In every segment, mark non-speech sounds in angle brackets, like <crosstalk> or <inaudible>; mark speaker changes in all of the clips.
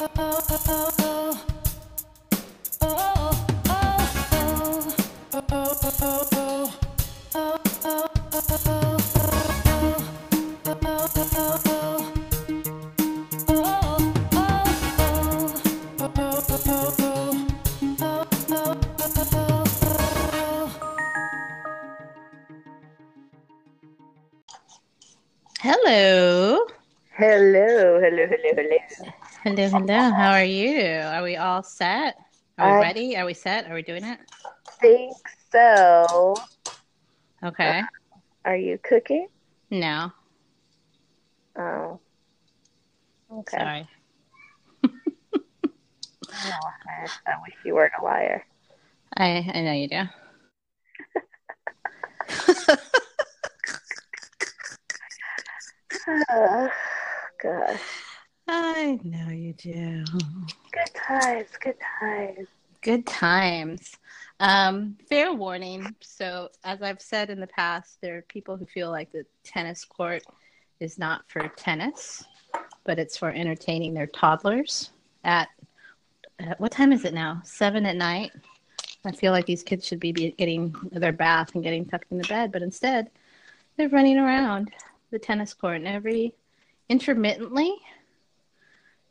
Speaker 1: Hello.
Speaker 2: Hello, hello.
Speaker 1: How are you? Are we all set? Are we
Speaker 2: I-
Speaker 1: ready? Are we set? Are we doing it?
Speaker 2: Think so.
Speaker 1: Okay.
Speaker 2: Uh, are you cooking?
Speaker 1: No.
Speaker 2: Oh. Okay.
Speaker 1: Sorry. <laughs>
Speaker 2: Oh, I, I wish you weren't a liar.
Speaker 1: I I know you do. <laughs> <sighs>
Speaker 2: Oh, gosh.
Speaker 1: I know you do.
Speaker 2: Good times, good times.
Speaker 1: Good times. Um, fair warning. So, as I've said in the past, there are people who feel like the tennis court is not for tennis, but it's for entertaining their toddlers at, at what time is it now? Seven at night. I feel like these kids should be getting their bath and getting tucked into bed, but instead they're running around the tennis court and every intermittently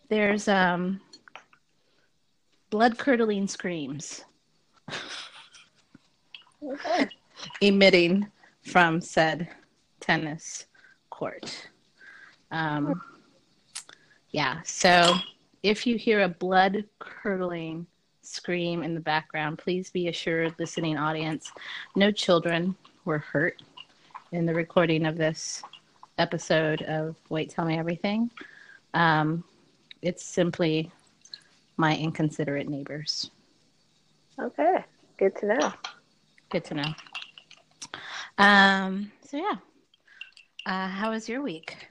Speaker 1: there's um blood curdling screams <laughs> emitting from said tennis court. Um, yeah, so if you hear a blood curdling scream in the background, please be assured, listening audience, no children were hurt in the recording of this episode of Wait, Tell Me Everything. Um, it's simply my inconsiderate neighbors.
Speaker 2: Okay. Good to know.
Speaker 1: Good to know. Um, so yeah. Uh, how was your week?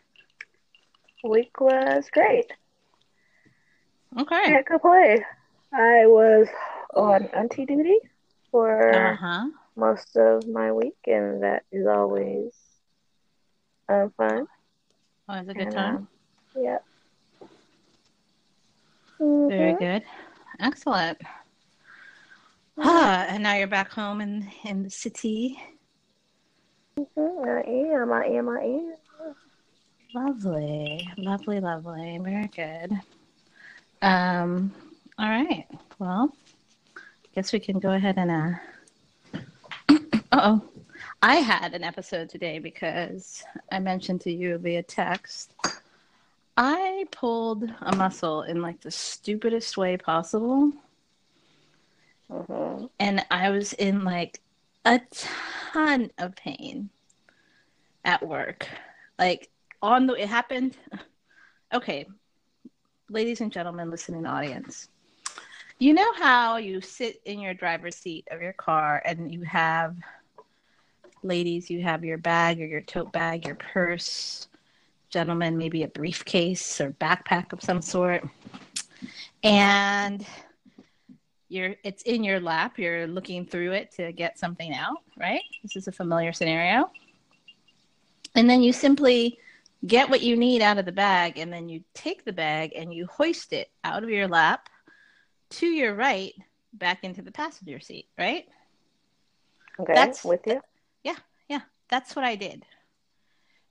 Speaker 2: Week was great.
Speaker 1: Okay.
Speaker 2: Can't complain. I was on auntie duty for
Speaker 1: Uh huh.
Speaker 2: most of my week, and that is always uh, fun.
Speaker 1: Oh, it was a good
Speaker 2: And,
Speaker 1: time.
Speaker 2: um, yeah.
Speaker 1: Very good. Excellent. Ah, and now you're back home in in the city.
Speaker 2: Mhm, I am. I am. I am.
Speaker 1: Lovely, lovely, lovely. Very good. Um. All right. Well, I guess we can go ahead and uh. <clears throat> oh, I had an episode today because I mentioned to you via text. I pulled a muscle in like the stupidest way possible.
Speaker 2: Mhm.
Speaker 1: and I was in like a ton of pain at work. Like on the it happened. <laughs> Okay, ladies and gentlemen, listening audience. You know how you sit in your driver's seat of your car and you have ladies, you have your bag or your tote bag, your purse, gentlemen, maybe a briefcase or backpack of some sort. And you're it's in your lap you're looking through it to get something out right this is a familiar scenario and then you simply get what you need out of the bag and then you take the bag and you hoist it out of your lap to your right back into the passenger seat right
Speaker 2: Okay.
Speaker 1: That's-
Speaker 2: with you.
Speaker 1: Yeah. Yeah that's what i did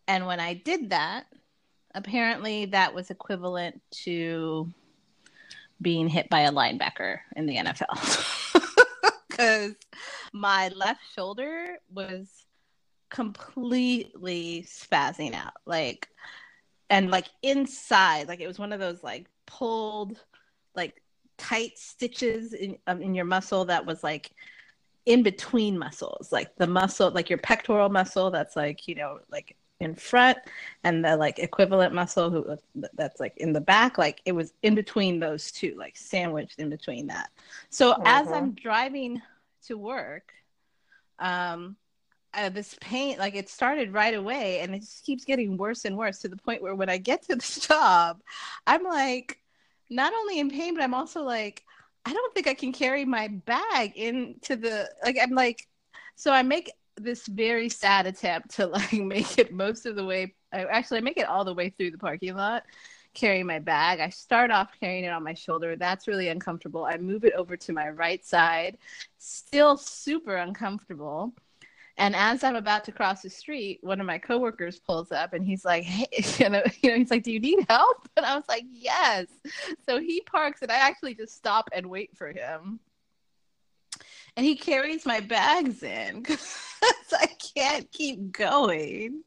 Speaker 1: and when i did that apparently that was equivalent to being hit by a linebacker in the nfl because <laughs> my left shoulder was completely spazzing out like and like inside like it was one of those like pulled like tight stitches in um, in your muscle that was like in between muscles like the muscle like your pectoral muscle that's like you know like in front and the like equivalent muscle who that's like in the back like it was in between those two like sandwiched in between that so as
Speaker 2: Mhm.
Speaker 1: i'm driving to work um uh, this pain like it started right away and it just keeps getting worse and worse to the point where when i get to the <laughs> job i'm like not only in pain but i'm also like i don't think i can carry my bag into the like i'm like so i make this very sad attempt to like <laughs> make it most of the way I, actually I make it all the way through the parking lot carrying my bag. I start off carrying it on my shoulder. That's really uncomfortable. I move it over to my right side, still super uncomfortable. And as I'm about to cross the street, one of my coworkers pulls up and he's like, "Hey, <laughs> you know, you know, he's like, do you need help?" <laughs> And I was like, "Yes." So he parks, and I actually just stop and wait for him. And he carries my bags in <laughs> because I can't keep going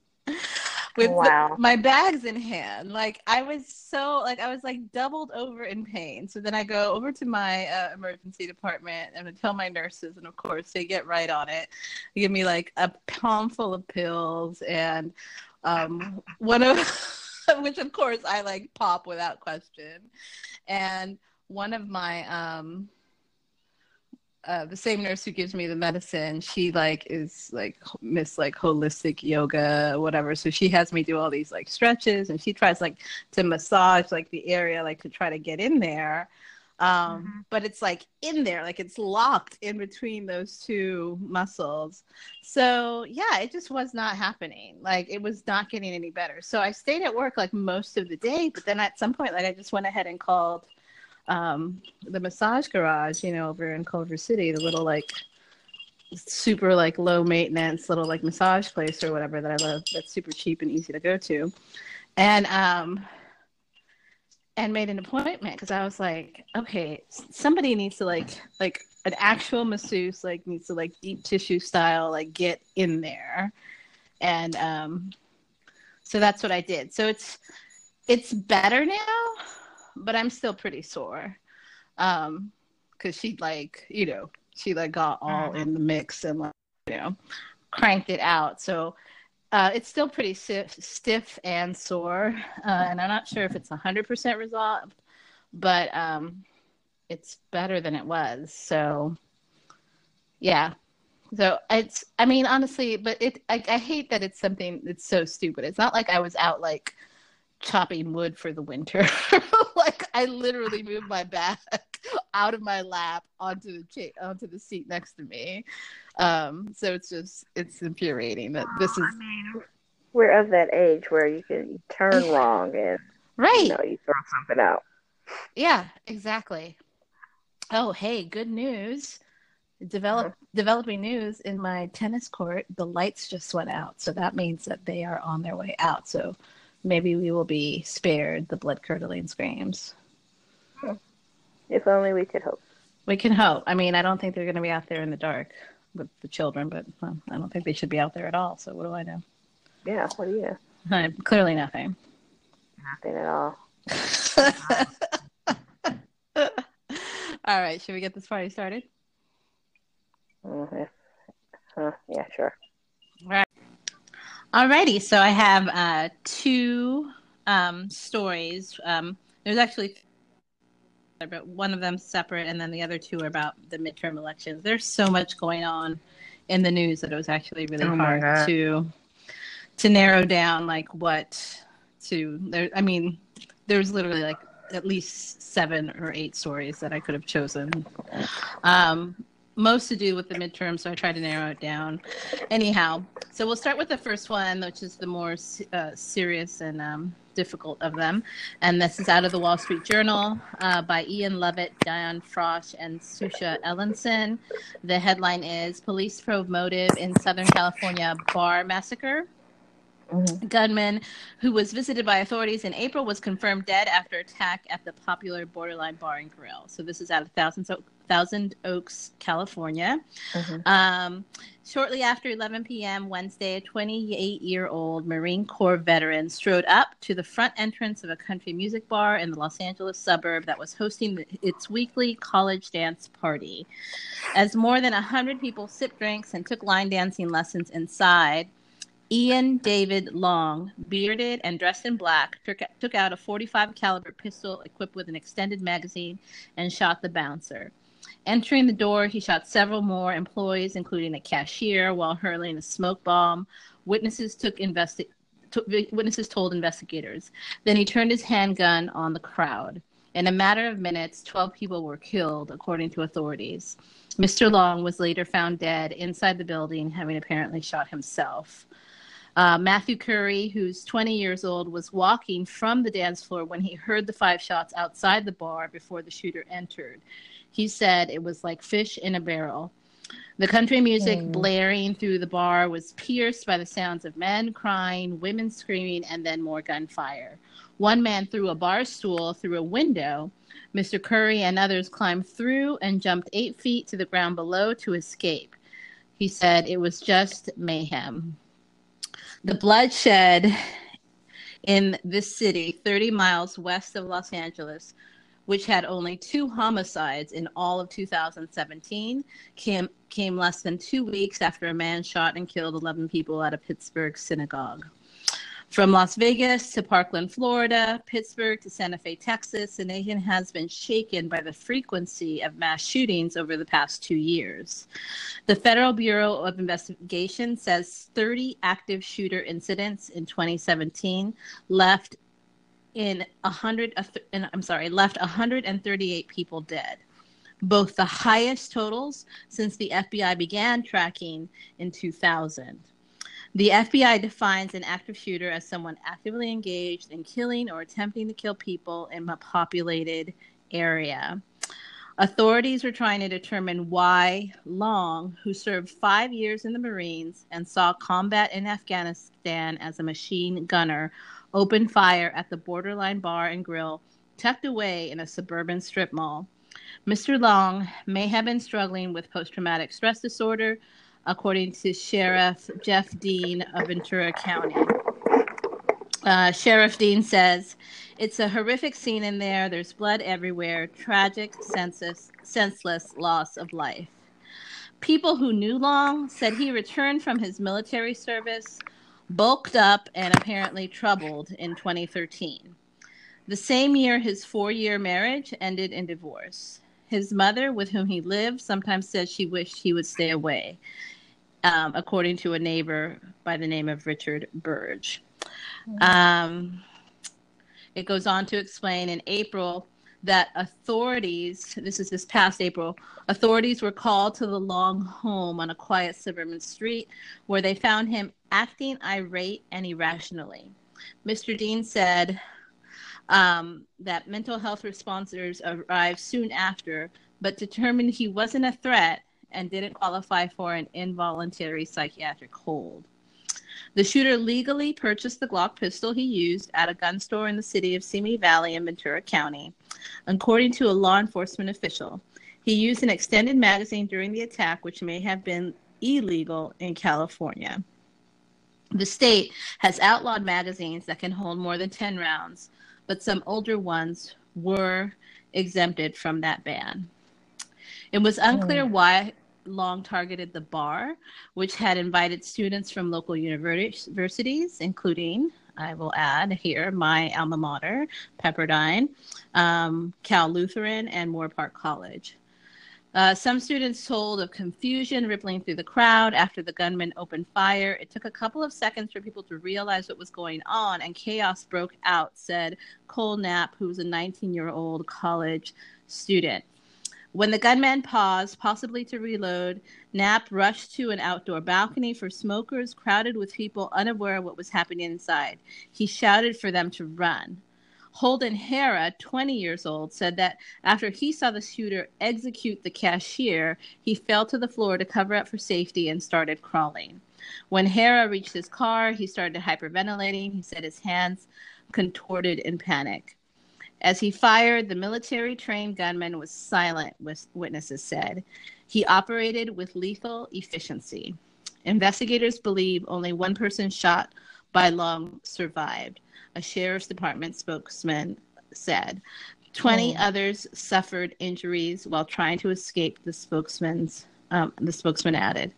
Speaker 1: with
Speaker 2: Wow.
Speaker 1: the, my bags in hand. Like I was so like I was like doubled over in pain. So then I go over to my uh, emergency department and I tell my nurses, and of course they get right on it. They give me like a palm full of pills and um, one of <laughs> which of course I like pop without question. And one of my um uh, the same nurse who gives me the medicine, she like is like miss like holistic yoga, whatever. So she has me do all these like stretches, and she tries like to massage like the area, like to try to get in there. Um,
Speaker 2: Mhm.
Speaker 1: But it's like in there, like it's locked in between those two muscles. So yeah, it just was not happening. Like it was not getting any better. So I stayed at work like most of the day, but then at some point, like I just went ahead and called um, the massage garage, you know, over in Culver City, the little like super like low maintenance little like massage place or whatever that I love that's super cheap and easy to go to. And um and made an appointment because I was like, okay, somebody needs to like like an actual masseuse like needs to like deep tissue style like get in there. And um so that's what I did. So it's it's better now, but I'm still pretty sore. Um, cause she like, you know, she like got all in the mix and like, you know, cranked it out. So uh, it's still pretty stiff, stiff and sore. Uh, and I'm not sure if it's 100% resolved, but um, it's better than it was. So yeah. So it's, I mean, honestly, but it, I, I hate that it's something that's so stupid. It's not like I was out like chopping wood for the winter. <laughs> like I literally moved my back <laughs> out of my lap onto the cha- onto the seat next to me. Um, so it's just it's infuriating that this is
Speaker 2: We're of that age where you can you turn wrong and
Speaker 1: right.
Speaker 2: you know you throw something out.
Speaker 1: Yeah, exactly. Oh, hey, good news. Develop developing news in my tennis court. The lights just went out, so that means that they are on their way out. So maybe we will be spared the blood curdling screams.
Speaker 2: If only we could hope.
Speaker 1: We can hope. I mean, I don't think they're going to be out there in the dark with the children, but well, I don't think they should be out there at all. So what do I know?
Speaker 2: Yeah, what do you?
Speaker 1: Uh, clearly nothing.
Speaker 2: Nothing at all. <laughs>
Speaker 1: all right, should we get this party started?
Speaker 2: Mm, Huh, yeah, sure.
Speaker 1: Alrighty, so I have uh, two um, stories. Um, there's actually, but one of them separate, and then the other two are about the midterm elections. There's so much going on in the news that it was actually really
Speaker 2: Oh
Speaker 1: hard to to narrow down like what to. There, I mean, there's literally like at least seven or eight stories that I could have chosen. Um, most to do with the midterm, so I tried to narrow it down. Anyhow, so we'll start with the first one, which is the more uh, serious and um, difficult of them. And this is out of the Wall Street Journal uh, by Ian Lovett, Diane Frosch, and Zusha Elinson. The headline is Police Probe Motive in Southern California Bar Massacre.
Speaker 2: Mhm.
Speaker 1: Gunman who was visited by authorities in April was confirmed dead after attack at the popular Borderline Bar and Grill. So this is out of Thousand, Thousand Oaks, California.
Speaker 2: Mhm.
Speaker 1: Um, shortly after 11 p.m. Wednesday, a 28 year old Marine Corps veteran strode up to the front entrance of a country music bar in the Los Angeles suburb that was hosting its weekly college dance party. As more than 100 people sipped drinks and took line dancing lessons inside, Ian David Long, bearded and dressed in black, took, took out a 45 caliber pistol equipped with an extended magazine and shot the bouncer. Entering the door, he shot several more employees, including a cashier, while hurling a smoke bomb. Witnesses took investi- took, witnesses told investigators. Then he turned his handgun on the crowd. In a matter of minutes, 12 people were killed, according to authorities. Mr. Long was later found dead inside the building, having apparently shot himself. Uh, Matthew Curry, who's 20 years old, was walking from the dance floor when he heard the five shots outside the bar before the shooter entered. He said it was like fish in a barrel. The country music mm. blaring through the bar was pierced by the sounds of men crying, women screaming, and then more gunfire. One man threw a bar stool through a window. Mr. Curry and others climbed through and jumped eight feet to the ground below to escape. He said it was just mayhem. The bloodshed in this city, 30 miles west of Los Angeles, which had only two homicides in all of 2017, came, came less than two weeks after a man shot and killed 11 people at a Pittsburgh synagogue. From Las Vegas to Parkland, Florida, Pittsburgh to Santa Fe, Texas, the nation has been shaken by the frequency of mass shootings over the past two years. The Federal Bureau of Investigation says 30 active shooter incidents in 2017 left in 100 I'm sorry, left 138 people dead. Both the highest totals since the FBI began tracking in 2000. The FBI defines an active shooter as someone actively engaged in killing or attempting to kill people in a populated area. Authorities were trying to determine why Long, who served five years in the Marines and saw combat in Afghanistan as a machine gunner, opened fire at the Borderline Bar and Grill tucked away in a suburban strip mall. Mr. Long may have been struggling with post traumatic stress disorder, according to Sheriff Geoff Dean of Ventura County. Uh, Sheriff Dean says, It's a horrific scene in there. There's blood everywhere, tragic, senseless, senseless loss of life. People who knew Long said he returned from his military service, bulked up, and apparently troubled in 2013. The same year, his four year marriage ended in divorce. His mother, with whom he lived, sometimes said she wished he would stay away um, according to a neighbor by the name of Richard Burge. Um, it goes on to explain in April that authorities, this is this past April, authorities were called to the Long home on a quiet suburban street where they found him acting irate and irrationally. Mr. Dean said um, that mental health responders arrived soon after, but determined he wasn't a threat and didn't qualify for an involuntary psychiatric hold. The shooter legally purchased the Glock pistol he used at a gun store in the city of Simi Valley in Ventura County. According to a law enforcement official, he used an extended magazine during the attack, which may have been illegal in California. The state has outlawed magazines that can hold more than 10 rounds, but some older ones were exempted from that ban. It was unclear mm. why Long targeted the bar, which had invited students from local universities, including, I will add here, my alma mater, Pepperdine, um, Cal Lutheran, and Moorpark College. Uh, some students told of confusion rippling through the crowd after the gunman opened fire. It took a couple of seconds for people to realize what was going on, and chaos broke out, said Cole Knapp, who was a 19 year old college student. When the gunman paused, possibly to reload, Knapp rushed to an outdoor balcony for smokers crowded with people unaware of what was happening inside. He shouted for them to run. Holden Harrah, 20 years old, said that after he saw the shooter execute the cashier, he fell to the floor to cover up for safety and started crawling. When Harrah reached his car, he started hyperventilating. He said his hands contorted in panic. As he fired, the military trained gunman was silent, witnesses said. He operated with lethal efficiency. Investigators believe only one person shot by Long survived, a sheriff's department spokesman said. 20 oh. others suffered injuries while trying to escape, the spokesman's um, the spokesman added.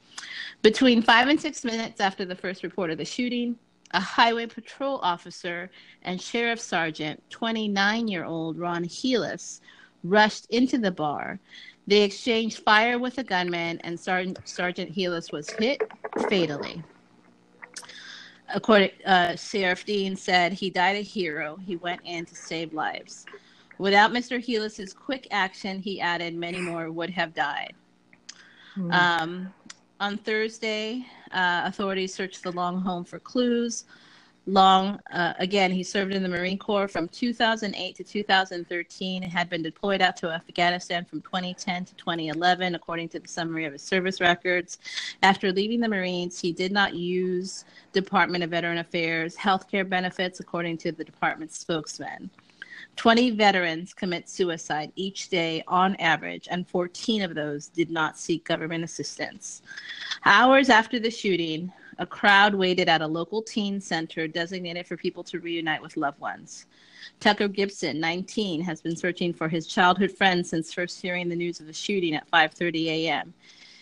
Speaker 1: Between five and six minutes after the first report of the shooting, a highway patrol officer and sheriff sergeant, 29 year old Ron Helus, rushed into the bar. They exchanged fire with a gunman, and Sergeant, Sergeant Helus was hit fatally. According, uh, Sheriff Dean said he died a hero. He went in to save lives. Without Mr. Helus's quick action, he added, many more would have died. Mm-hmm. Um, on Thursday, uh, authorities searched the Long home for clues. Long, uh, again, he served in the Marine Corps from 2008 to 2013 and had been deployed out to Afghanistan from 2010 to 2011, according to the summary of his service records. After leaving the Marines, he did not use Department of Veteran Affairs health care benefits, according to the department's spokesman. 20 veterans commit suicide each day on average, and 14 of those did not seek government assistance. Hours after the shooting, a crowd waited at a local teen center designated for people to reunite with loved ones. Tucker Gibson, 19, has been searching for his childhood friend since first hearing the news of the shooting at 5:30 a.m.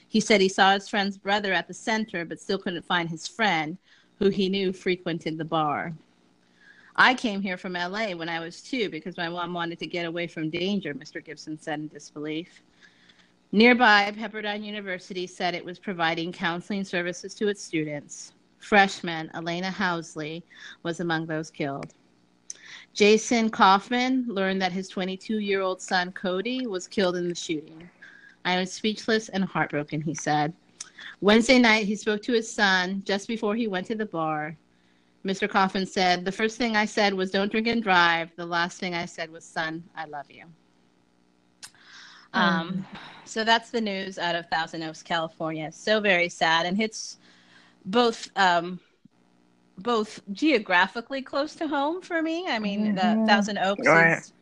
Speaker 1: He said he saw his friend's brother at the center but still couldn't find his friend, who he knew frequented the bar. I came here from LA when I was 2 because my mom wanted to get away from danger, Mr. Gibson said in disbelief. Nearby, Pepperdine University said it was providing counseling services to its students. Freshman Alaina Housley was among those killed. Jason Coffman learned that his 22 year old son Cody was killed in the shooting. I am speechless and heartbroken, he said. Wednesday night, he spoke to his son just before he went to the bar. Mr. Coffman said, The first thing I said was, Don't drink and drive. The last thing I said was, Son, I love you. Um, so that's the news out of Thousand Oaks, California. So very sad and hits both um, both geographically close to home for me. I mean, mm-hmm. the Thousand Oaks right. is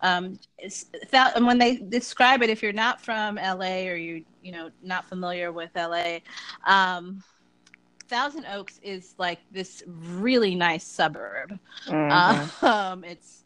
Speaker 1: um, it's, and when they describe it, if you're not from LA or you you know not familiar with LA, um, Thousand Oaks is like this really nice suburb. Mm-hmm. Um, it's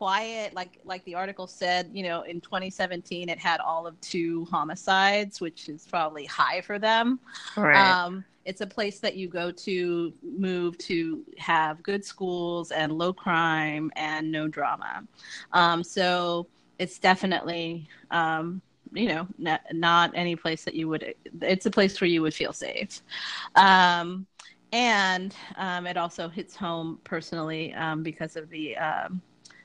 Speaker 1: quiet like like the article said you know in 2017 it had all of two homicides which is probably high for them right. um, it's a place that you go to move to have good schools and low crime and no drama um, so it's definitely um, you know not, not, any place that you would it's a place where you would feel safe um, and um, it also hits home personally um, because of the um,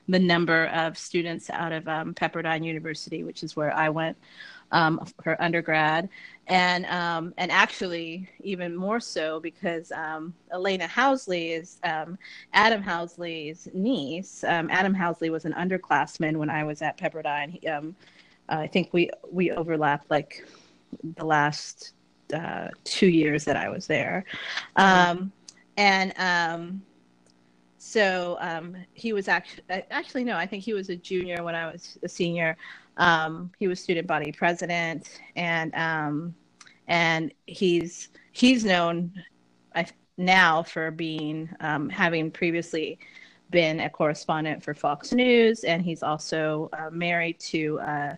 Speaker 1: the number of students out of um, Pepperdine University, which is where I went um, for undergrad, and and actually even more so because Alaina Housley is Adam Housley's niece. Adam Housley was an underclassman when I was at Pepperdine. He, I think we we overlapped like the last uh, two years that I was there, um, and um, so um, he was actually actually no, I think he was a junior when I was a senior. Um, he was student body president, and um, and he's he's known now for being um, having previously been a correspondent for Fox News, and he's also uh, married to uh,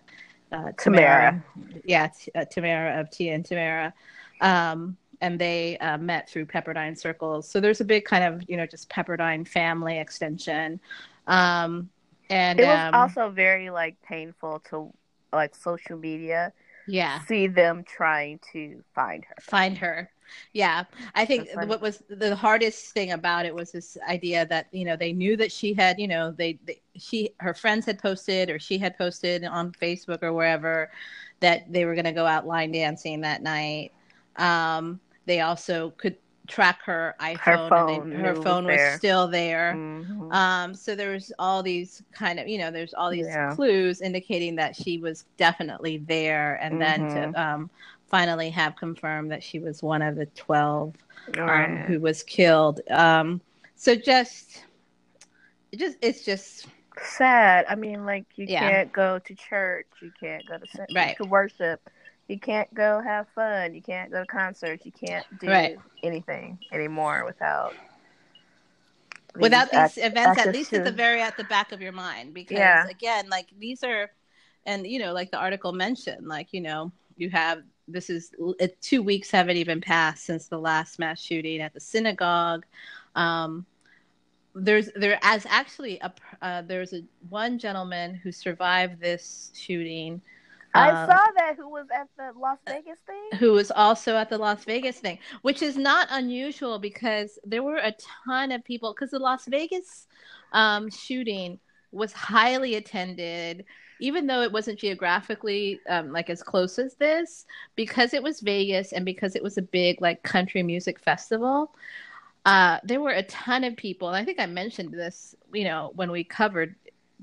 Speaker 1: uh, Tamera. Tamera. Yeah, t- uh, Tamera of Tia and Tamera. Um, and they uh, met through Pepperdine circles. So there's a big kind of you know just Pepperdine family extension. Um, and
Speaker 3: it was um, also very like painful to like social media.
Speaker 1: Yeah,
Speaker 3: see them trying to find her.
Speaker 1: Find her. Yeah, I think what was the hardest thing about it was this idea that you know they knew that she had you know they, they she her friends had posted or she had posted on Facebook or wherever that they were going to go out line dancing that night. Um, they also could track her iPhone. Her phone, they, her phone was, was, still there. Mm-hmm. Um, so there's all these kind of, you know, there's all these yeah. clues indicating that she was definitely there, and mm-hmm. then to mm-hmm. um, finally have confirmed that she was one of the twelve um, right. who was killed. Um, so just, just it's just
Speaker 3: sad. I mean, like you yeah. can't go to church, you can't go to
Speaker 1: right.
Speaker 3: to worship you can't go have fun. You can't go to concerts. You can't do right. anything anymore without
Speaker 1: without these events at least to... at the very at the back of your mind because yeah. again like these are and you know like the article mentioned like you know you have this is two weeks haven't even passed since the last mass shooting at the synagogue um, there's there as actually a uh, there's a one gentleman who survived this shooting
Speaker 3: I um, saw that who was at the Las Vegas thing.
Speaker 1: Who was also at the Las Vegas thing, which is not unusual because there were a ton of people. Because the Las Vegas um, shooting was highly attended. Even though it wasn't geographically um, like as close as this, because it was Vegas and because it was a big like country music festival, uh, there were a ton of people. And I think I mentioned this, you know, when we covered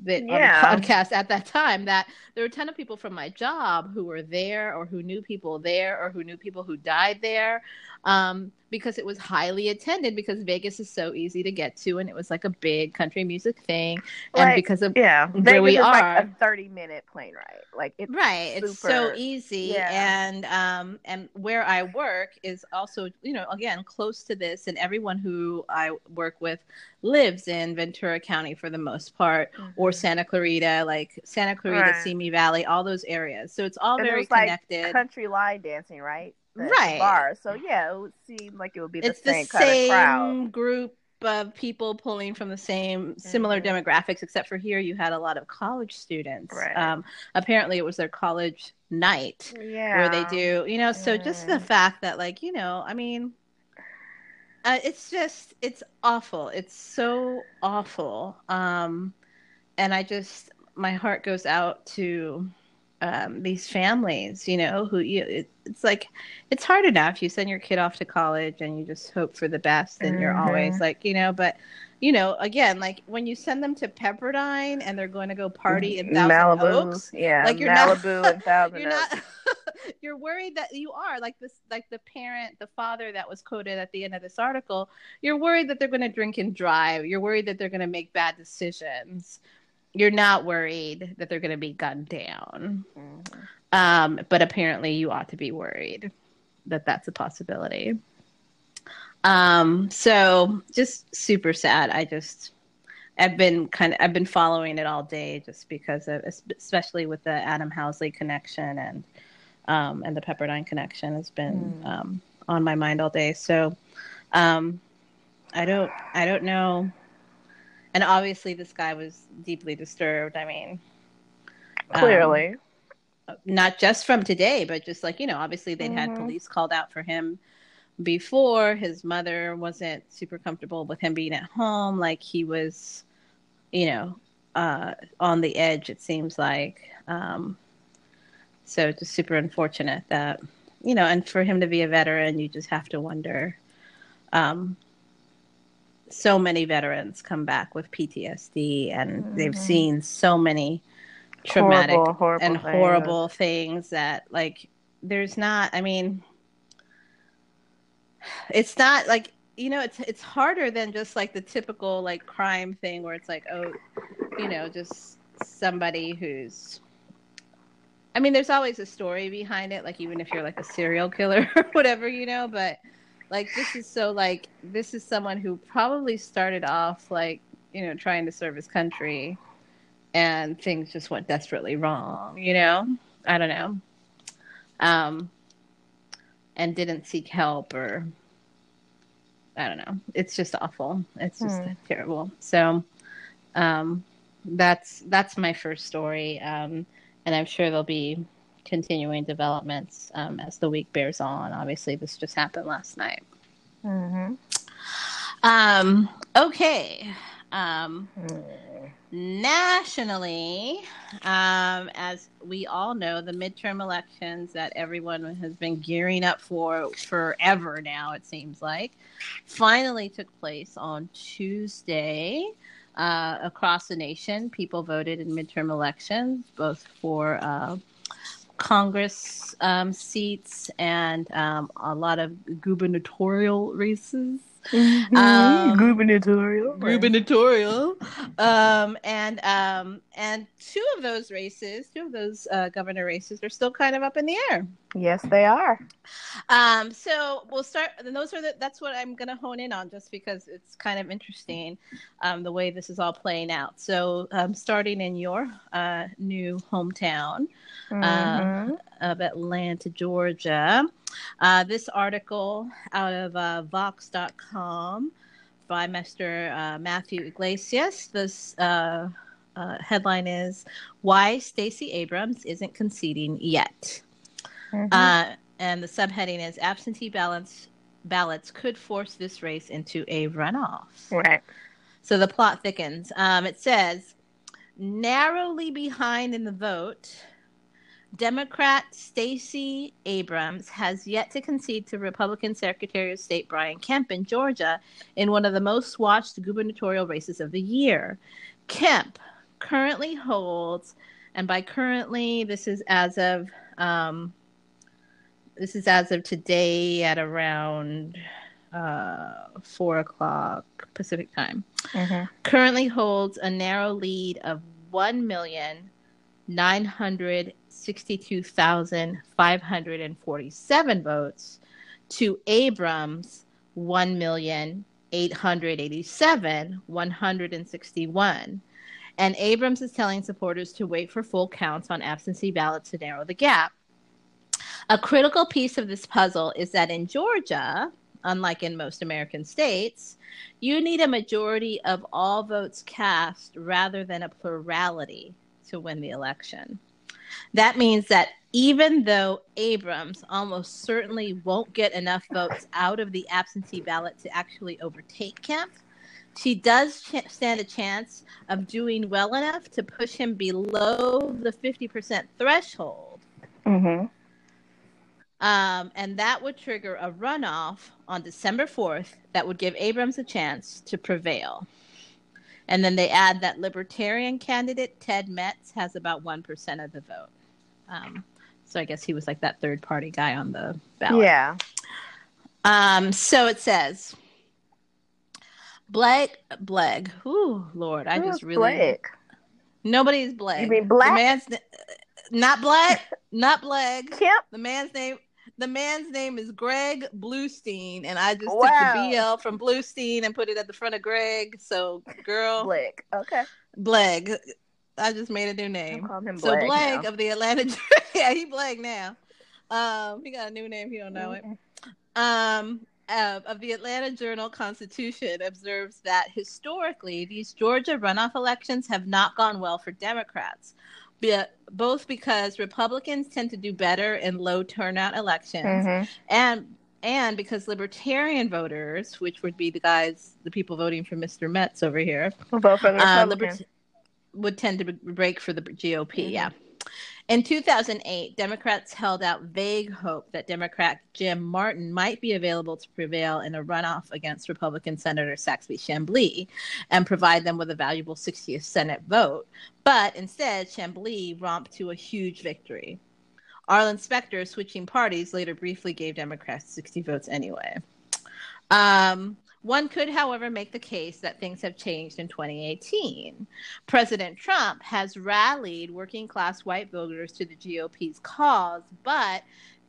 Speaker 1: the, yeah. on the podcast at that time that there were a ton of people from my job who were there or who knew people there or who knew people who died there um, because it was highly attended because Vegas is so easy to get to and it was like a big country music thing. And
Speaker 3: like,
Speaker 1: because of
Speaker 3: yeah.
Speaker 1: where
Speaker 3: Vegas
Speaker 1: we are
Speaker 3: like a 30 minute plane ride. Like it's
Speaker 1: right. It's so easy.
Speaker 3: Yeah.
Speaker 1: and um and where i work is also you know again close to this and everyone who i work with lives in ventura county for the most part or
Speaker 3: Mhm.
Speaker 1: santa clarita like santa clarita
Speaker 3: Right.
Speaker 1: simi valley all those areas. So it's all
Speaker 3: And
Speaker 1: very
Speaker 3: was like
Speaker 1: connected.
Speaker 3: country line dancing right
Speaker 1: Right.
Speaker 3: bar so yeah it would seem like it would be the
Speaker 1: it's the
Speaker 3: same kind of crowd
Speaker 1: group of people pulling from the same similar
Speaker 3: Mhm.
Speaker 1: demographics except for here you had a lot of college students
Speaker 3: Right.
Speaker 1: um, apparently it was their college night
Speaker 3: yeah
Speaker 1: where they do you know so just the
Speaker 3: Mm.
Speaker 1: fact that like you know i mean uh, it's just it's awful it's so awful um and i just my heart goes out to um these families you know who you it, it's like it's hard enough you send your kid off to college and you just hope for the best and you're always
Speaker 3: Mhm.
Speaker 1: like you know but you know again like when you send them to pepperdine and they're going to go party in thousand
Speaker 3: Malibu
Speaker 1: oaks
Speaker 3: yeah
Speaker 1: like you're not-
Speaker 3: and <laughs> Thousand
Speaker 1: you're
Speaker 3: Oaks.
Speaker 1: not <laughs> you're worried that you are like this like the parent the father that was quoted at the end of this article you're worried that they're going to drink and drive you're worried that they're going to make bad decisions you're not worried that they're going to be gunned down
Speaker 3: Mhm.
Speaker 1: um, but apparently you ought to be worried that that's a possibility um, so just super sad i just I've been kind of I've been following it all day just because of especially with the Adam Housley connection and um, and the Pepperdine connection has been
Speaker 3: Mm.
Speaker 1: um, on my mind all day. So um, I don't I don't know. And obviously this guy was deeply disturbed. I mean, um,
Speaker 3: clearly
Speaker 1: not just from today, but just like you know, obviously they'd had
Speaker 3: Mhm.
Speaker 1: police called out for him before. His mother wasn't super comfortable with him being at home. Like he was, you know, uh, on the edge. It seems like. Um, so just super unfortunate that you know, and for him to be a veteran, you just have to wonder. Um, so many veterans come back with PTSD, and they've
Speaker 3: Mhm.
Speaker 1: seen so many traumatic
Speaker 3: horrible, horrible
Speaker 1: and
Speaker 3: things.
Speaker 1: horrible things that like there's not i mean it's not like you know it's it's harder than just like the typical like crime thing where it's like oh you know just somebody who's i mean there's always a story behind it like even if you're like a serial killer <laughs> or whatever you know but like this is so like this is someone who probably started off like you know trying to serve his country and things just went desperately wrong you know? I don't know. Um and didn't seek help or i don't know. It's just awful. It's just
Speaker 3: Hmm.
Speaker 1: terrible. So um that's that's my first story. Um and i'm sure there'll be continuing developments um, as the week bears on obviously this just happened last night
Speaker 3: Mhm.
Speaker 1: um okay um
Speaker 3: Mm.
Speaker 1: nationally, um, as we all know, the midterm elections that everyone has been gearing up for forever now, it seems like, finally took place on Tuesday. Uh, across the nation, people voted in midterm elections, both for uh, Congress um, seats and um, a lot of gubernatorial races. Um,
Speaker 3: gubernatorial.
Speaker 1: gubernatorial um and um and two of those races two of those uh, governor races are still kind of up in the air
Speaker 3: Yes, they are.
Speaker 1: um so we'll start and those are the that's what i'm going to hone in on just because it's kind of interesting um the way this is all playing out so um starting in your uh new hometown
Speaker 3: Mhm.
Speaker 1: of Atlanta, Georgia. Uh, this article out of uh, Vox.com by Mr. Uh, Matthew Yglesias. This uh, uh, headline is Why Stacey Abrams Isn't Conceding Yet.
Speaker 3: Mhm.
Speaker 1: Uh, and the subheading is Absentee ballots, ballots could force this race into a runoff.
Speaker 3: right.
Speaker 1: So the plot thickens. Um, it says narrowly behind in the vote, Democrat Stacey Abrams has yet to concede to Republican Secretary of State Brian Kemp in Georgia in one of the most watched gubernatorial races of the year. Kemp currently holds, and by currently, this is as of um, this is as of today at around uh, four o'clock Pacific time. Mm-hmm. Currently holds a narrow lead of one million nine hundred sixty-two thousand five hundred and forty-seven votes to Abrams one million eight hundred eighty-seven one hundred and sixty-one. And Abrams is telling supporters to wait for full counts on absentee ballots to narrow the gap. A critical piece of this puzzle is that in Georgia, unlike in most American states, you need a majority of all votes cast rather than a plurality to win the election. That means that even though Abrams almost certainly won't get enough votes out of the absentee ballot to actually overtake Kemp, she does ch- stand a chance of doing well enough to push him below the 50% threshold. Mm-hmm. Um, and that would trigger a runoff on December 4th that would give Abrams a chance to prevail. And then they add that Libertarian candidate Ted Metz has about 1% of the vote. Um, so I guess he was like that third party guy on the ballot.
Speaker 3: Yeah.
Speaker 1: Um, so it says Blake Bleg. Ooh, Lord, I just really
Speaker 3: Blake?
Speaker 1: Nobody's Blake.
Speaker 3: You mean black?
Speaker 1: The man's not black, not Bleg.
Speaker 3: Kemp.
Speaker 1: The man's name the man's name is Greg Bluestein, and I just
Speaker 3: wow.
Speaker 1: took the BL from Bluestein and put it at the front of Greg. So, girl,
Speaker 3: Blake. Okay.
Speaker 1: Bleg. I just made a new name.
Speaker 3: so
Speaker 1: Bleg
Speaker 3: now.
Speaker 1: of the Atlanta. <laughs> yeah, he Bleg now. Um, he got a new name. He don't know mm-hmm. it. Um, uh, of the Atlanta Journal Constitution observes that historically these Georgia runoff elections have not gone well for Democrats both because Republicans tend to do better in low turnout elections, mm-hmm. and and because libertarian voters, which would be the guys, the people voting for Mr. Metz over here,
Speaker 3: vote for the uh, Liber-
Speaker 1: would tend to break for the GOP. Mm-hmm. Yeah. In 2008, Democrats held out vague hope that Democrat Jim Martin might be available to prevail in a runoff against Republican Senator Saxby Chambliss and provide them with a valuable 60th Senate vote. But instead, Chambliss romped to a huge victory. Arlen Specter, switching parties, later briefly gave Democrats 60 votes anyway. Um, one could, however, make the case that things have changed in 2018. President Trump has rallied working class white voters to the GOP's cause, but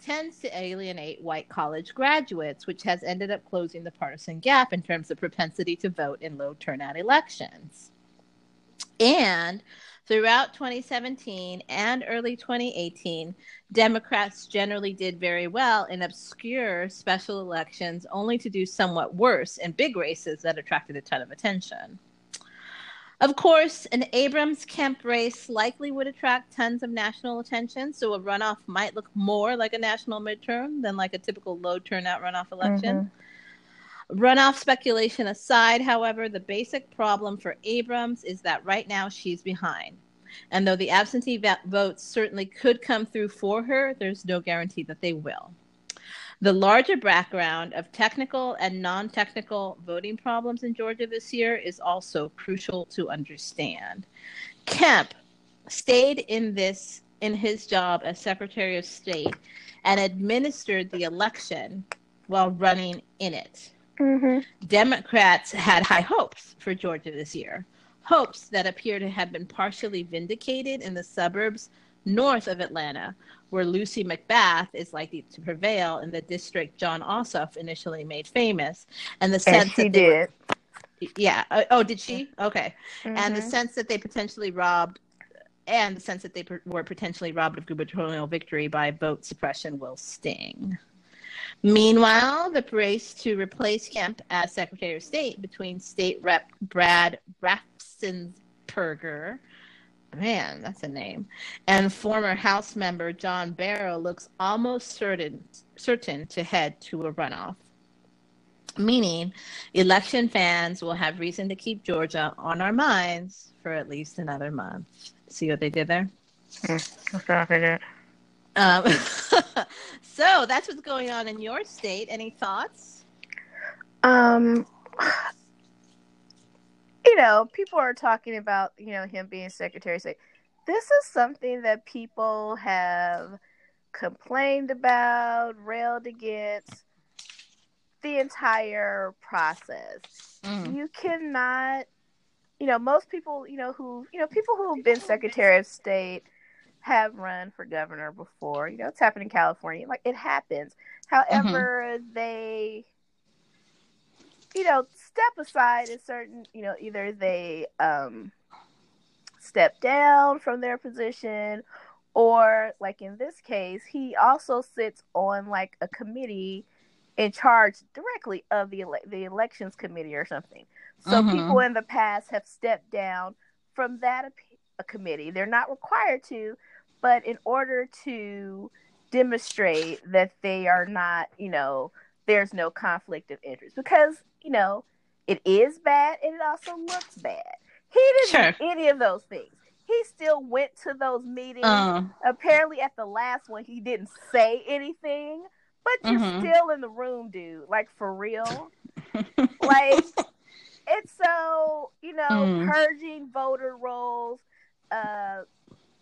Speaker 1: tends to alienate white college graduates, which has ended up closing the partisan gap in terms of propensity to vote in low turnout elections. And Throughout 2017 and early 2018, Democrats generally did very well in obscure special elections, only to do somewhat worse in big races that attracted a ton of attention. Of course, an Abrams Kemp race likely would attract tons of national attention, so a runoff might look more like a national midterm than like a typical low turnout runoff election. Mm-hmm. Runoff speculation aside, however, the basic problem for Abrams is that right now she's behind. And though the absentee va- votes certainly could come through for her, there's no guarantee that they will. The larger background of technical and non technical voting problems in Georgia this year is also crucial to understand. Kemp stayed in this in his job as Secretary of State and administered the election while running in it. Mm-hmm. Democrats had high hopes for Georgia this year, hopes that appear to have been partially vindicated in the suburbs north of Atlanta, where Lucy McBath is likely to prevail in the district Jon Ossoff initially made famous, and the sense
Speaker 3: and
Speaker 1: that they
Speaker 3: did.
Speaker 1: Were, yeah. Uh, oh, did she? Okay. Mm-hmm. And the mm-hmm. sense that they potentially robbed, and the sense that they were potentially robbed of gubernatorial victory by vote suppression will sting. Meanwhile, the race to replace Kemp as Secretary of State between State Rep Brad Raffensperger, man, that's a name, and former House member John Barrow looks almost certain certain to head to a runoff. meaning election fans will have reason to keep Georgia on our minds for at least another month. See what they did there?
Speaker 3: Mm,
Speaker 1: um, <laughs> so that's what's going on in your state. Any thoughts?
Speaker 3: Um, you know, people are talking about you know him being Secretary of State. This is something that people have complained about, railed against the entire process.
Speaker 1: Mm.
Speaker 3: You cannot, you know, most people, you know, who, you know, people who have been Secretary of State have run for governor before. You know, it's happened in California. Like it happens. However, they, you know, step aside a certain, you know, either they um, step down from their position or like in this case, he also sits on like a committee in charge directly of the ele- the elections committee or something. So
Speaker 1: Mhm.
Speaker 3: people in the past have stepped down from that a committee. They're not required to, but in order to demonstrate that they are not, you know, there's no conflict of interest because you know it is bad and it also looks bad. He didn't
Speaker 1: Sure.
Speaker 3: do any of those things. He still went to those meetings
Speaker 1: Uh,
Speaker 3: apparently at the last one he didn't say anything but you're
Speaker 1: Mhm.
Speaker 3: still in the room dude like for real <laughs> like it's so you know
Speaker 1: Mm.
Speaker 3: purging voter rolls uh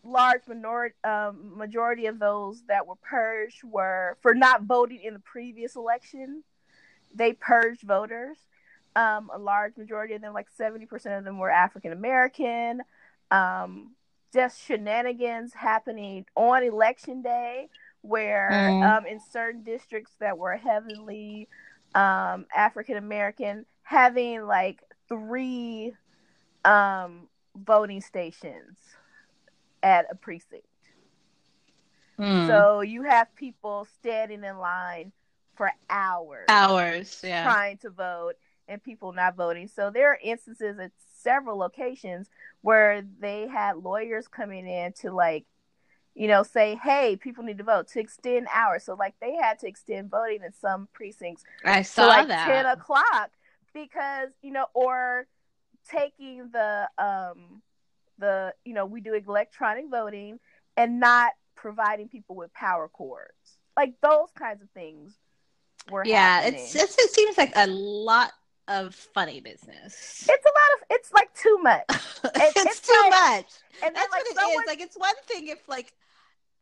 Speaker 3: large minority um, majority of those that were purged were for not voting in the previous election they purged voters um, a large majority of them like 70% of them were african american um, just shenanigans happening on election day where
Speaker 1: Mm.
Speaker 3: um, in certain districts that were heavily um, african american having like three um, voting stations at a precinct
Speaker 1: mm.
Speaker 3: so you have people standing in line for hours
Speaker 1: hours, yeah.
Speaker 3: trying to vote and people not voting. So there are instances at several locations where they had lawyers coming in to like, you know, say, hey, people need to vote to extend hours. So like they had to extend voting in some precincts
Speaker 1: I
Speaker 3: to
Speaker 1: saw
Speaker 3: like
Speaker 1: that.
Speaker 3: ten o'clock because you know, or taking the um the you know we do electronic voting and not providing people with power cords like those kinds of things were
Speaker 1: yeah,
Speaker 3: happening.
Speaker 1: it's, it seems like a lot of funny business.
Speaker 3: it's a lot of it's like too much <laughs>
Speaker 1: it's,
Speaker 3: it's
Speaker 1: too
Speaker 3: like-
Speaker 1: much.
Speaker 3: and
Speaker 1: That's
Speaker 3: like
Speaker 1: what it
Speaker 3: someone
Speaker 1: is. Like it's one thing if like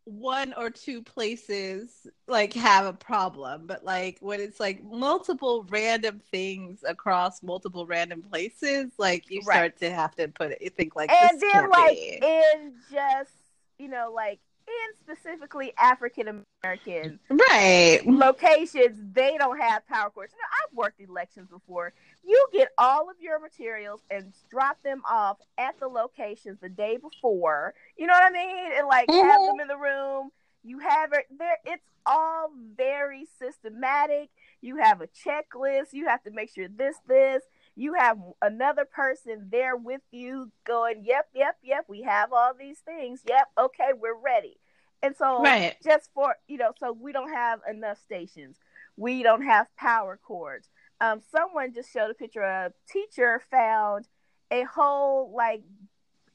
Speaker 1: one or two places like have a problem, but like when it's like multiple random things across multiple random places, like you
Speaker 3: Right.
Speaker 1: start to have to put it you think like
Speaker 3: and then like
Speaker 1: be.
Speaker 3: in just you know like in specifically african american
Speaker 1: right.
Speaker 3: locations they don't have power cords you know i've worked elections before you get all of your materials and drop them off at the locations the day before you know what i mean? And like have
Speaker 1: Mhm.
Speaker 3: them in the room. You have it there it's all very systematic. You have a checklist. You have to make sure this this. You have another person there with you going yep yep yep we have all these things. Yep okay we're ready. And so
Speaker 1: Right.
Speaker 3: just for you know so we don't have enough stations. We don't have power cords um someone just showed a picture of a teacher found a whole like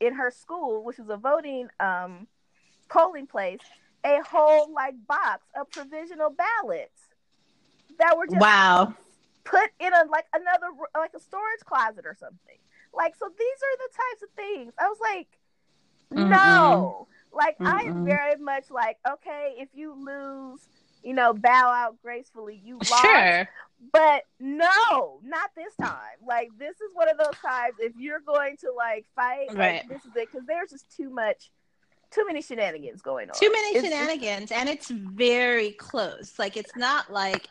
Speaker 3: in her school which was a voting um polling place a whole like box of provisional ballots that were just
Speaker 1: Wow.
Speaker 3: put in a like another like a storage closet or something. Like so these are the types of things. I was like no. Like I am very much like okay, if you lose, you know, bow out gracefully. You lost.
Speaker 1: Sure.
Speaker 3: But no, not this time. Like this is one of those times if you're going to like fight, like, this is it because there's just too much too many shenanigans going on.
Speaker 1: Too many
Speaker 3: It's-
Speaker 1: shenanigans, and it's very close. Like it's not like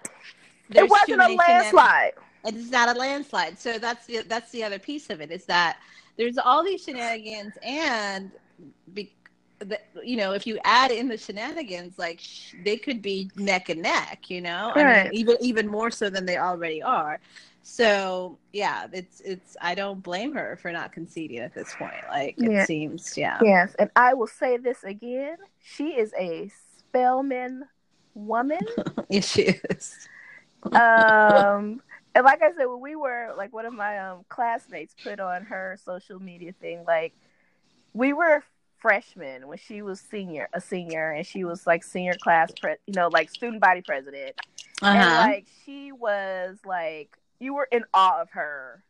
Speaker 3: It wasn't a landslide.
Speaker 1: it's not a landslide. So that's the that's the other piece of it is that there's all these shenanigans, and be, the, you know, if you add in the shenanigans, like sh- they could be neck and neck. You know, I mean, even even more so than they already are. So yeah, it's it's. I don't blame her for not conceding at this point. Like it
Speaker 3: Yeah.
Speaker 1: seems, yeah,
Speaker 3: Yes, and I will say this again. She is a Spelman woman. <laughs>
Speaker 1: yes, she is.
Speaker 3: um, and like I said, when we were like one of my um classmates put on her social media thing, like we were freshmen when she was senior, a senior, and she was like senior class, pre- you know, like student body president, and
Speaker 1: Uh-huh.
Speaker 3: like she was like you were in awe of her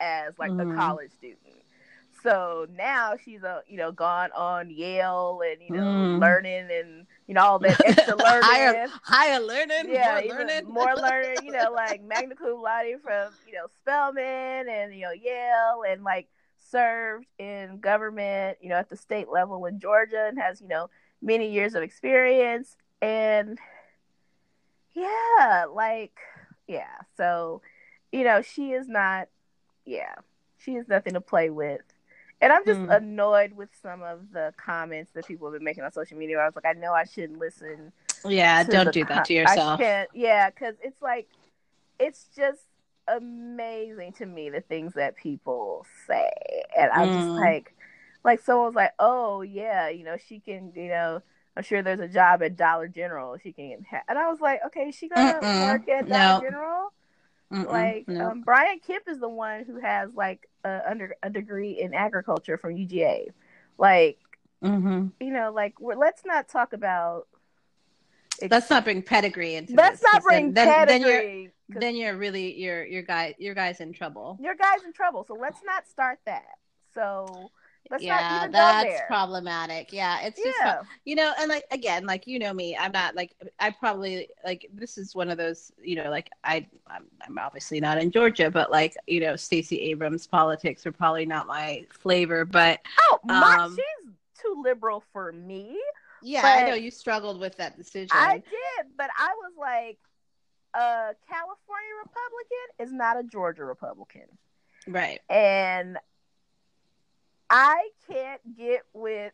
Speaker 3: as like
Speaker 1: Mhm.
Speaker 3: a college student. So now she's a you know gone on Yale and you know
Speaker 1: Mm.
Speaker 3: learning and you know all that extra <laughs> learning
Speaker 1: higher, higher learning,
Speaker 3: yeah,
Speaker 1: more
Speaker 3: even
Speaker 1: learning,
Speaker 3: more <laughs> learning, you know, like magna cum laude from, you know, Spelman and, you know, Yale and like served in government, you know, at the state level in Georgia and has, you know, many years of experience. And yeah, like, yeah. So, you know, she is not, yeah, she is nothing to play with. And I'm just
Speaker 1: Hmm.
Speaker 3: annoyed with some of the comments that people have been making on social media. I was like, I know I shouldn't listen
Speaker 1: Yeah, don't do that to yourself.
Speaker 3: Yeah, because it's like, it's just amazing to me the things that people say, and I'm just
Speaker 1: Mm.
Speaker 3: like, like someone's like, oh yeah, you know, she can, you know, I'm sure there's a job at Dollar General she can, ha-. and I was like, okay, she gonna
Speaker 1: Mm-mm.
Speaker 3: work at Dollar
Speaker 1: No.
Speaker 3: General?
Speaker 1: Mm-mm,
Speaker 3: Like,
Speaker 1: no.
Speaker 3: um, Brian Kemp is the one who has like a under a degree in agriculture from UGA, like
Speaker 1: Mhm.
Speaker 3: you know, like we're, let's not talk about.
Speaker 1: Let's not bring pedigree into
Speaker 3: Let's
Speaker 1: this,
Speaker 3: not
Speaker 1: 'cause then-
Speaker 3: bring
Speaker 1: then, you're
Speaker 3: pedigree.
Speaker 1: then you're really your your guy your guy's in trouble.
Speaker 3: your guy's in trouble. So let's not start that. So let's not
Speaker 1: yeah,
Speaker 3: even
Speaker 1: that's
Speaker 3: go there.
Speaker 1: problematic. Yeah, it's just
Speaker 3: yeah,
Speaker 1: you know, and like again, like you know me, I'm not like I probably like this is one of those you know like I I'm, I'm obviously not in Georgia, but like you know Stacey Abrams politics are probably not my flavor, but
Speaker 3: oh, my,
Speaker 1: um,
Speaker 3: she's too liberal for me.
Speaker 1: Yeah,
Speaker 3: But-
Speaker 1: I know you struggled with that decision.
Speaker 3: I did, but I was like, a California Republican is not a Georgia Republican,
Speaker 1: right.
Speaker 3: and I can't get with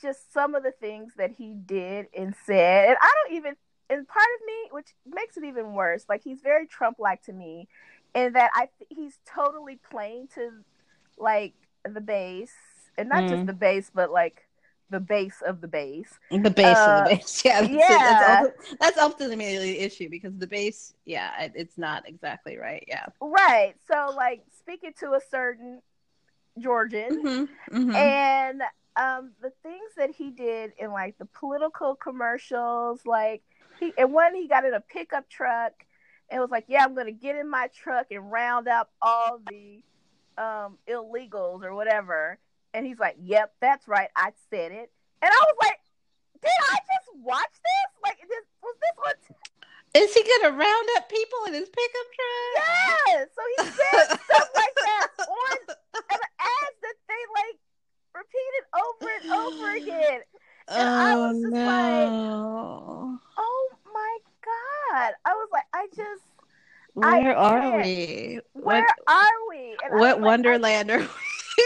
Speaker 3: just some of the things that he did and said, and I don't even. And part of me, which makes it even worse, like he's very Trump-like to me, in that I he's totally playing to like the base, and not just
Speaker 1: Mm.
Speaker 3: the base, but like the base of the base.
Speaker 1: The base
Speaker 3: Uh,
Speaker 1: of the base, <laughs> yeah, that's,
Speaker 3: yeah.
Speaker 1: that's, that's ultimately the issue because the base, yeah, it, it's not exactly right, yeah.
Speaker 3: Right. So, like, speaking to a certain Georgian,
Speaker 1: Mm-hmm, mm-hmm.
Speaker 3: and um, the things that he did in like the political commercials, like he and one he got in a pickup truck and was like, "Yeah, I'm gonna get in my truck and round up all the um, illegals or whatever," and he's like, "Yep, that's right, I said it," and I was like, "Did I just watch this? Like, this was this on
Speaker 1: Is he gonna round up people in his pickup truck?
Speaker 3: Yes. So he said stuff like that on <laughs> an ads that they like repeated over and over again. And I
Speaker 1: oh
Speaker 3: was just like-
Speaker 1: no!
Speaker 3: Oh my god! I was like, I just, I
Speaker 1: Where are
Speaker 3: can't.
Speaker 1: we?
Speaker 3: where
Speaker 1: what
Speaker 3: are we? And I
Speaker 1: what
Speaker 3: like,
Speaker 1: wonderland are we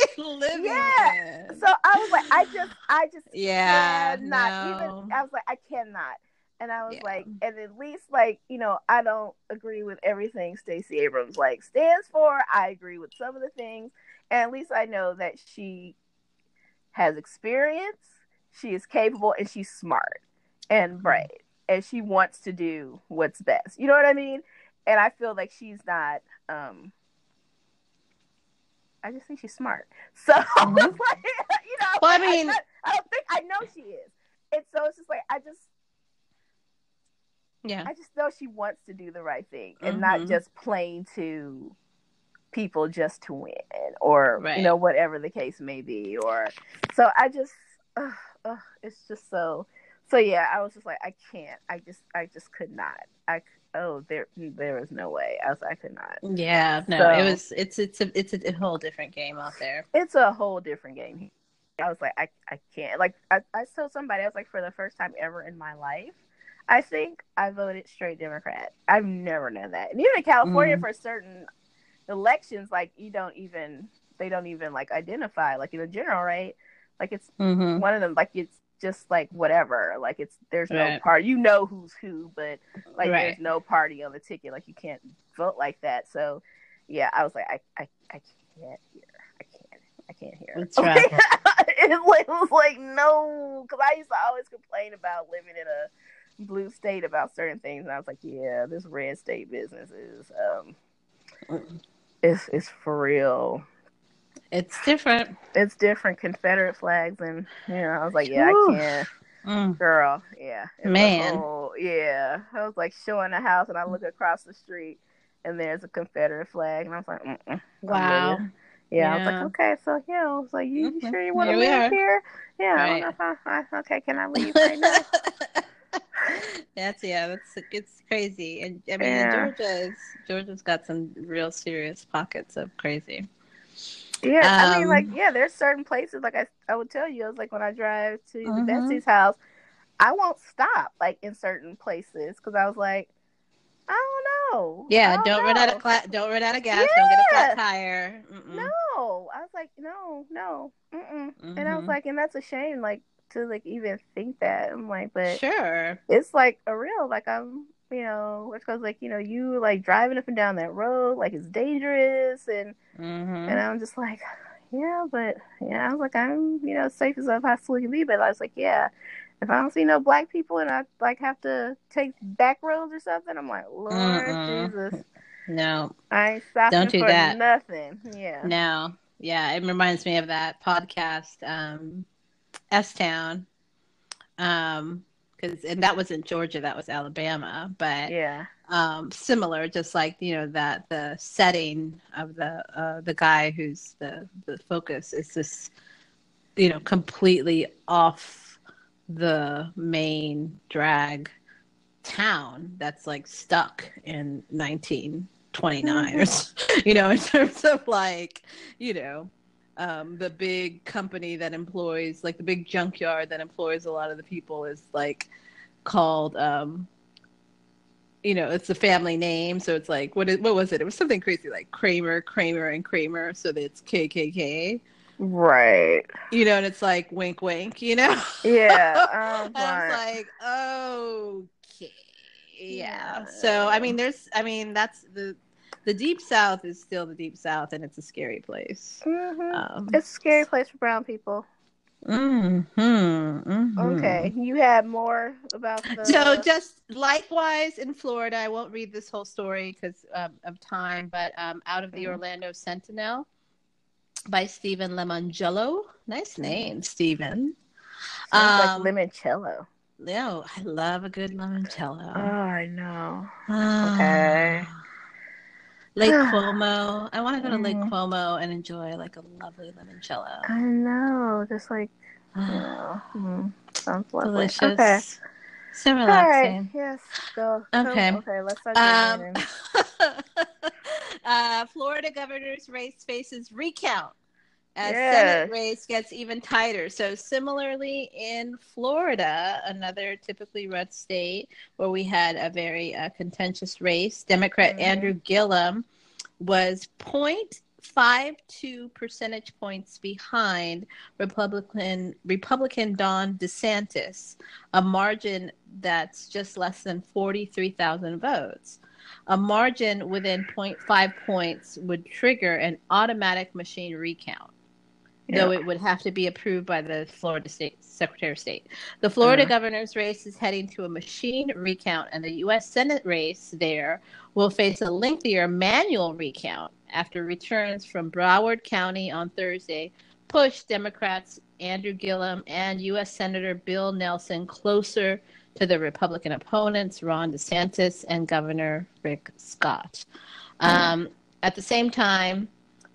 Speaker 1: <laughs> living
Speaker 3: Yeah. So I was like, I just, I just
Speaker 1: yeah,
Speaker 3: cannot
Speaker 1: no.
Speaker 3: even. I was like, I cannot. And I was
Speaker 1: Yeah.
Speaker 3: like, and at least like you know, I don't agree with everything Stacey Abrams like stands for. I agree with some of the things, and at least I know that she has experience, she is capable, and she's smart and bright, and she wants to do what's best. You know what I mean? And I feel like she's not. um I just think she's smart. So I <laughs>
Speaker 1: Mhm.
Speaker 3: like, you know,
Speaker 1: Well, I
Speaker 3: I,
Speaker 1: mean-
Speaker 3: I don't think I know she is, and so it's just like I just
Speaker 1: yeah,
Speaker 3: I just know she wants to do the right thing and not
Speaker 1: Mhm.
Speaker 3: just playing to people just to win or
Speaker 1: Right.
Speaker 3: you know whatever the case may be or so I just ugh, ugh, it's just so so yeah I was just like I can't I just I just could not I oh there there was no way I was I could not
Speaker 1: yeah. No,
Speaker 3: So-
Speaker 1: it was. It's it's a it's a whole different game out there.
Speaker 3: it's a whole different game I was like I I can't like I I told somebody I was like for the first time ever in my life I think I voted straight Democrat. I've never known that. And even in California,
Speaker 1: Mm.
Speaker 3: for certain elections, like you don't even they don't even like identify like in a general, right? Like it's
Speaker 1: Mm-hmm.
Speaker 3: one of them. Like it's just like whatever. Like it's there's no
Speaker 1: Right.
Speaker 3: party. You know who's who, but like
Speaker 1: Right.
Speaker 3: there's no party on the ticket. Like you can't vote like that. So yeah, I was like I I, I can't hear. I can't. I can't hear.
Speaker 1: That's <laughs> right. <laughs>
Speaker 3: it, like, it was like no, because I used to always complain about living in a blue state about certain things, and I was like, yeah, this red state business is um, it's it's for real.
Speaker 1: It's different.
Speaker 3: It's different Confederate flags, and you know, I was like, yeah. I can't.
Speaker 1: Mm.
Speaker 3: Girl, yeah.
Speaker 1: Man.
Speaker 3: whole- yeah. I was like showing a house and I look across the street and there's a Confederate flag and I was like, Mm-mm,
Speaker 1: Wow.
Speaker 3: good. Yeah, I was like, okay, so yeah, I was like, you, you
Speaker 1: Mhm.
Speaker 3: sure you want to live
Speaker 1: are.
Speaker 3: here? Yeah, I don't
Speaker 1: Right.
Speaker 3: know if I, I, okay, can I leave right now? <laughs>
Speaker 1: that's yeah, that's it's crazy. And I mean
Speaker 3: Yeah.
Speaker 1: Georgia's Georgia's got some real serious pockets of crazy.
Speaker 3: Yeah, I mean,
Speaker 1: Um,
Speaker 3: like, yeah, there's certain places, like I, I would tell you, I was like, when I drive to
Speaker 1: Mhm.
Speaker 3: Betsy's house, I won't stop, like, in certain places because I was like, I don't know.
Speaker 1: Yeah,
Speaker 3: don't
Speaker 1: don't run out of cla- don't run out of gas, don't get a flat tire. Mm-mm.
Speaker 3: No, I was like, no, no, mm-mm. and I was
Speaker 1: Mhm.
Speaker 3: like, and that's a shame, like to like even think that. I'm like, but
Speaker 1: Sure.
Speaker 3: it's like a real, like I'm, you know, which goes like, you know, you like driving up and down that road, like it's dangerous, and
Speaker 1: hmm
Speaker 3: and I'm just like, <sighs> yeah, but yeah, I was like, I'm, you know, safe as I possibly can be, but I was like, yeah. If I don't see no black people and I like have to take back roads or something, I'm like, Lord
Speaker 1: Mm-mm.
Speaker 3: Jesus, <laughs>
Speaker 1: No,
Speaker 3: I ain't stopping
Speaker 1: Don't do
Speaker 3: for
Speaker 1: that.
Speaker 3: nothing. Yeah.
Speaker 1: no. Yeah, it reminds me of that podcast, um, S Town. Um, because and that wasn't Georgia, that was Alabama, but
Speaker 3: Yeah.
Speaker 1: um similar just like you know that the setting of the uh the guy who's the the focus is this you know completely off the main drag town that's like stuck in 1929 or so- <laughs> you know in terms of like you know um the big company that employs like the big junkyard that employs a lot of the people is like called um you know, it's a family name, so it's like what is, what was it? It was something crazy like Kramer, Kramer, and Kramer, so that it's KKK.
Speaker 3: Right.
Speaker 1: You know, and it's like wink, wink. You know,
Speaker 3: Yeah. Um, <laughs>
Speaker 1: and I was like, okay, yeah. So I mean, there's, I mean, that's the the deep south is still the deep south, and it's a scary place.
Speaker 3: Mhm.
Speaker 1: Um,
Speaker 3: It's a scary place for brown people.
Speaker 1: mhm, mhm.
Speaker 3: Okay. You had more about the.
Speaker 1: So just likewise in Florida, I won't read this whole story because um, of time, but um, out of the
Speaker 3: Mhm.
Speaker 1: Orlando Sentinel by Steven Lemongello. Nice name, Steven.
Speaker 3: Sounds
Speaker 1: um,
Speaker 3: like limoncello.
Speaker 1: No, I love a good limoncello. Oh.
Speaker 3: I know.
Speaker 1: Ah.
Speaker 3: okay.
Speaker 1: Lake <sighs> Como. I want to go to Lake
Speaker 3: Mhm.
Speaker 1: Como and enjoy like a lovely limoncello.
Speaker 3: I know. Just like <sighs> you know. mm, sounds lovely.
Speaker 1: Delicious.
Speaker 3: Okay.
Speaker 1: So
Speaker 3: All right.
Speaker 1: relaxing.
Speaker 3: Yes. Go.
Speaker 1: Okay.
Speaker 3: So, okay. Let's start.
Speaker 1: Um, <laughs> uh, Florida governor's race faces recount as
Speaker 3: Yes.
Speaker 1: Senate race gets even tighter. So, similarly in Florida, another typically red state where we had a very uh, contentious race, Democrat
Speaker 3: Mhm.
Speaker 1: Andrew Gillum was 0.52 percentage points behind Republican Republican Ron DeSantis, a margin that's just less than 43,000 votes. A margin within 0.5 points would trigger an automatic machine recount, though it would have to be approved by the Florida State Secretary of State. The Florida
Speaker 3: Mhm.
Speaker 1: governor's race is heading to a machine recount, and the U.S. Senate race there will face a lengthier manual recount after returns from Broward County on Thursday pushed Democrats Andrew Gillum and U.S. Senator Bill Nelson closer to the Republican opponents, Ron DeSantis and Governor Rick Scott. Um, at the same time,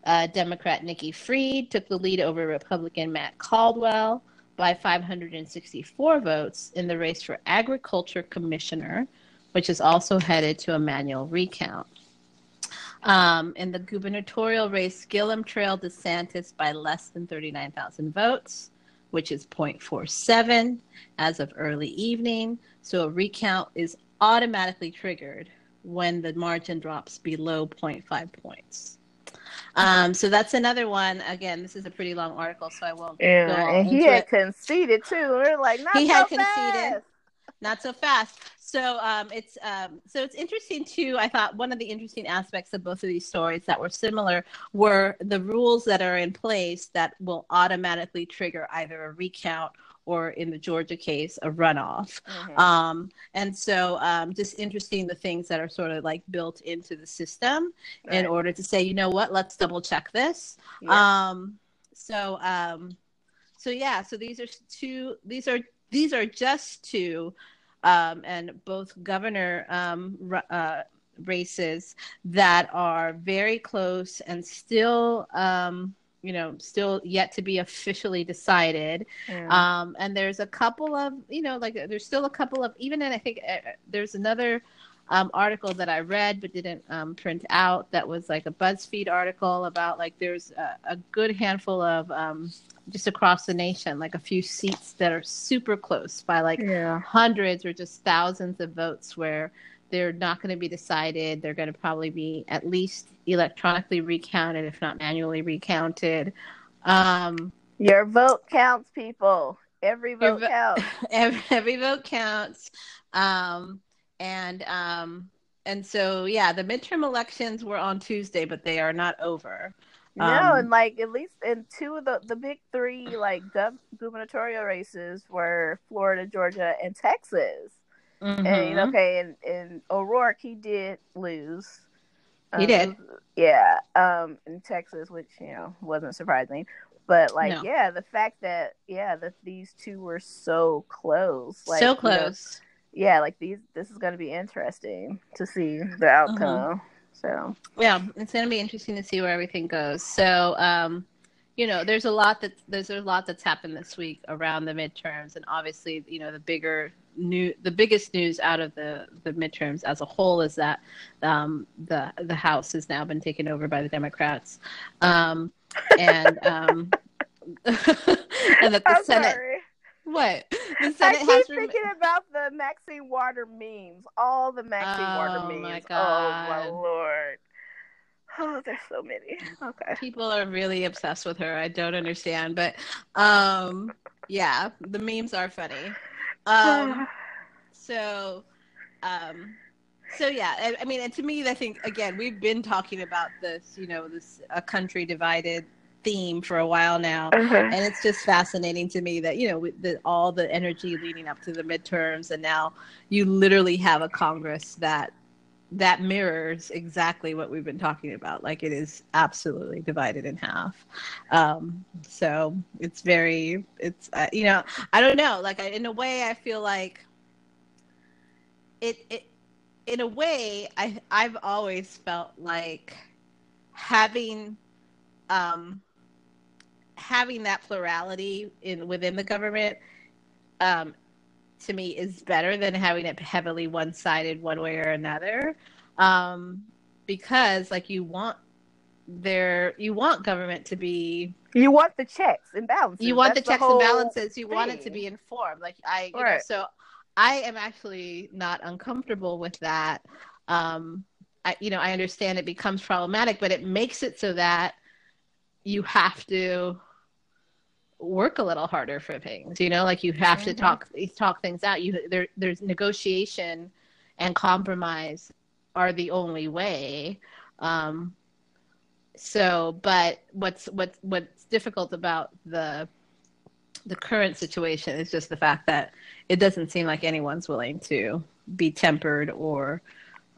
Speaker 1: uh, Democrat Nikki Fried took the lead over Republican Matt Caldwell by 564 votes in the race for Agriculture Commissioner, which is also headed to a manual recount. Um, in the gubernatorial race, Gillum trailed DeSantis by less than 39,000 votes, which is 0.47 as of early evening. So a recount is automatically triggered when the margin drops below 0.5 points. Um, so that's another one. Again, this is a pretty long article, so I won't go
Speaker 3: Yeah, and he had
Speaker 1: it.
Speaker 3: conceded too. We're like, not
Speaker 1: He
Speaker 3: so
Speaker 1: had conceded. Not so fast. So um, it's um, so it's interesting too. I thought one of the interesting aspects of both of these stories that were similar were the rules that are in place that will automatically trigger either a recount or in the Georgia case, a runoff.
Speaker 3: Mhm.
Speaker 1: Um, and so um, just interesting the things that are sort of like built into the system in order to say, you know what, let's double check this.
Speaker 3: Yeah.
Speaker 1: Um, so um, so yeah, so these are two. These are these are just two, um, and both governor um, r- uh, races that are very close and still. Um, you know, still yet to be officially decided. Um, and there's a couple of, you know, like there's still a couple of, even and I think uh, there's another um, article that I read but didn't um, print out that was like a BuzzFeed article about like there's a, a good handful of um, just across the nation, like a few seats that are super close by like
Speaker 3: yeah.
Speaker 1: hundreds or just thousands of votes where they're not going to be decided. They're going to probably be at least electronically recounted, if not manually recounted. Um,
Speaker 3: Your vote counts, people. Every vote
Speaker 1: vo-
Speaker 3: counts. <laughs>
Speaker 1: every, every vote counts um and um and so yeah the midterm elections were on tuesday but they are not over
Speaker 3: no,
Speaker 1: Um,
Speaker 3: and like at least in two of the the big three like gov- gubernatorial races were Florida, Georgia, and Texas. And
Speaker 1: Mhm.
Speaker 3: okay, and, and O'Rourke he did lose.
Speaker 1: He did.
Speaker 3: Yeah, um, in Texas, which you know wasn't surprising, but like
Speaker 1: No.
Speaker 3: yeah, the fact that yeah that these two were so close, like
Speaker 1: so
Speaker 3: you know,
Speaker 1: close
Speaker 3: yeah, like these this is going to be interesting to see the
Speaker 1: Mm-hmm.
Speaker 3: outcome. So
Speaker 1: yeah it's going to be interesting to see where everything goes so um you know there's a lot that there's a lot that's happened this week around the midterms and obviously you know the bigger new the biggest news out of the the midterms as a whole is that um the the house has now been taken over by the democrats um and um <laughs> and that the
Speaker 3: I'm
Speaker 1: senate
Speaker 3: sorry.
Speaker 1: what the
Speaker 3: I
Speaker 1: senate
Speaker 3: keep
Speaker 1: has rem-
Speaker 3: thinking about the Maxine Water memes, all the Maxine Water
Speaker 1: Oh,
Speaker 3: memes.
Speaker 1: my
Speaker 3: Oh my lord! Oh, there's so many. Okay.
Speaker 1: people are really obsessed with her. I don't understand, but um, yeah, the memes are funny. Um, so, um, so yeah, I, I mean, and to me, I think again, we've been talking about this, you know, this a country divided theme for a while now.
Speaker 3: Uh-huh.
Speaker 1: And it's just fascinating to me that you know with the, all the energy leading up to the midterms, and now you literally have a Congress that that mirrors exactly what we've been talking about. Like it is absolutely divided in half. Um, so it's very, it's uh, you know, I don't know. Like I, in a way, I feel like it. It in a way, I I've always felt like having um having that plurality in within the government um to me is better than having it heavily one-sided one way or another. Um because like you want there you want government to be
Speaker 3: You want the checks and balances.
Speaker 1: you want
Speaker 3: That's
Speaker 1: the checks
Speaker 3: whole
Speaker 1: and balances. You want it to be informed. Like i you know so i am actually not uncomfortable with that. Um I, you know i understand it becomes problematic but it makes it so that you have to work a little harder for things you know like you have to
Speaker 3: Mhm.
Speaker 1: talk talk things out you there there's negotiation and compromise are the only way um so but what's what's what's difficult about the the current situation is just the fact that it doesn't seem like anyone's willing to be tempered or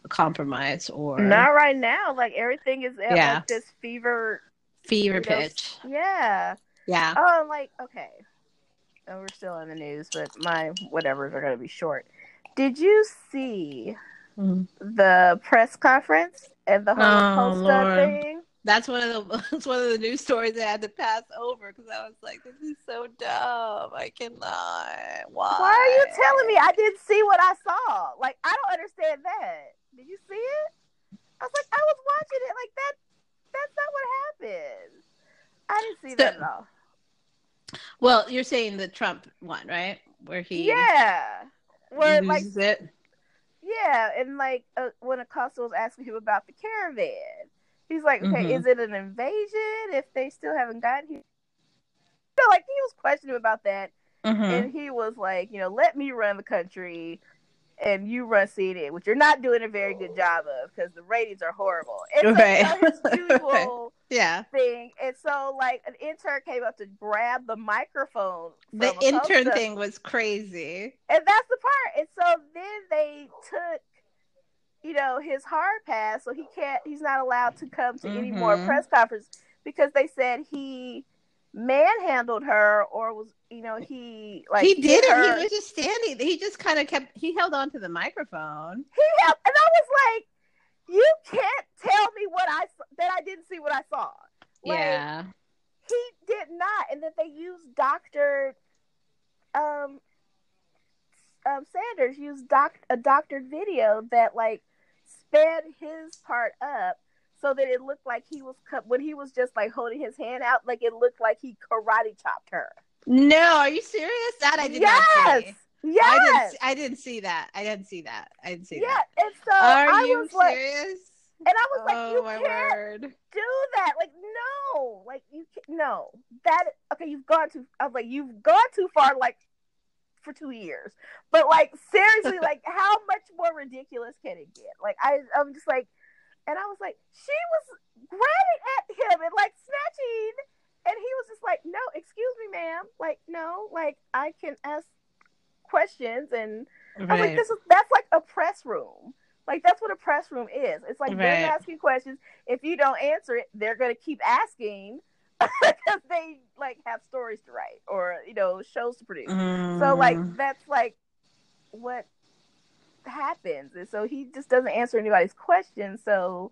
Speaker 1: compromise or
Speaker 3: Not right now. Like everything is at
Speaker 1: Yeah.
Speaker 3: like this fever.
Speaker 1: fever
Speaker 3: you know,
Speaker 1: pitch
Speaker 3: Yeah.
Speaker 1: Yeah
Speaker 3: Oh, like okay. Oh, we're still in the news, but my whatevers are going to be short. Did you see
Speaker 1: Mhm.
Speaker 3: the press conference and the
Speaker 1: Oh,
Speaker 3: Holocaust thing?
Speaker 1: that's one of the <laughs> that's one of the news stories I had to pass over because I was like, this is so dumb. I cannot. Why?
Speaker 3: Why are you telling me? I didn't see what I saw. Like I don't understand that. Did you see it? I was like, I was watching it. Like that. That's not what happened. I didn't see that at all.
Speaker 1: Well, you're saying the Trump one, right? Where he
Speaker 3: Yeah. Where like
Speaker 1: it.
Speaker 3: Yeah, and like uh, when Acosta was asking him about the caravan, he's like, "Okay,
Speaker 1: Mhm.
Speaker 3: is it an invasion if they still haven't gotten here?" So like he was questioning about that,
Speaker 1: Mhm.
Speaker 3: and he was like, "You know, let me run the country, and you run CNN, which you're not doing a very good job of because the ratings are horrible. It's
Speaker 1: Right.
Speaker 3: his <laughs> usual
Speaker 1: Yeah.
Speaker 3: thing, and so like an intern came up to grab the microphone.
Speaker 1: The
Speaker 3: a
Speaker 1: intern
Speaker 3: poster,
Speaker 1: thing was crazy.
Speaker 3: and that's the part. And so then they took, you know, his hard pass, so he can't. He's not allowed to come to any more
Speaker 1: Mhm.
Speaker 3: press conference because they said he manhandled her or was, you know, he like
Speaker 1: he did it.
Speaker 3: her.
Speaker 1: He was just standing. He just kind of kept. He held on to the microphone.
Speaker 3: He held, and I was like, you can't tell me what I that I didn't see what I saw. Like,
Speaker 1: yeah.
Speaker 3: he did not, and that they used Doctor um, um Sanders used doc a doctored video that like sped his part up so that it looked like he was cut when he was just like holding his hand out, like it looked like he karate chopped her.
Speaker 1: No, are you serious? That I did not see.
Speaker 3: yes,
Speaker 1: I didn't. I didn't see that. I didn't see that. I didn't see
Speaker 3: yeah.
Speaker 1: that.
Speaker 3: Yeah, and so
Speaker 1: Are
Speaker 3: I
Speaker 1: you
Speaker 3: was like,
Speaker 1: serious?
Speaker 3: and I was like,
Speaker 1: oh
Speaker 3: you
Speaker 1: my
Speaker 3: can't
Speaker 1: word!
Speaker 3: do that. Like, no, like you can't, no. That okay, you've gone too. I was like, you've gone too far. Like for two years, but like seriously, <laughs> like how much more ridiculous can it get? Like I, I'm just like, and I was like, she was grabbing at him and like snatching, and he was just like, no, excuse me, ma'am. Like, no, like I can ask questions, and I was like, this is that's like a press room. Like that's what a press room is. It's like they're asking questions. If you don't answer it, they're gonna keep asking <laughs> because they like have stories to write or you know shows to produce. So like
Speaker 1: Mm.
Speaker 3: that's like what happens, and so he just doesn't answer anybody's questions. So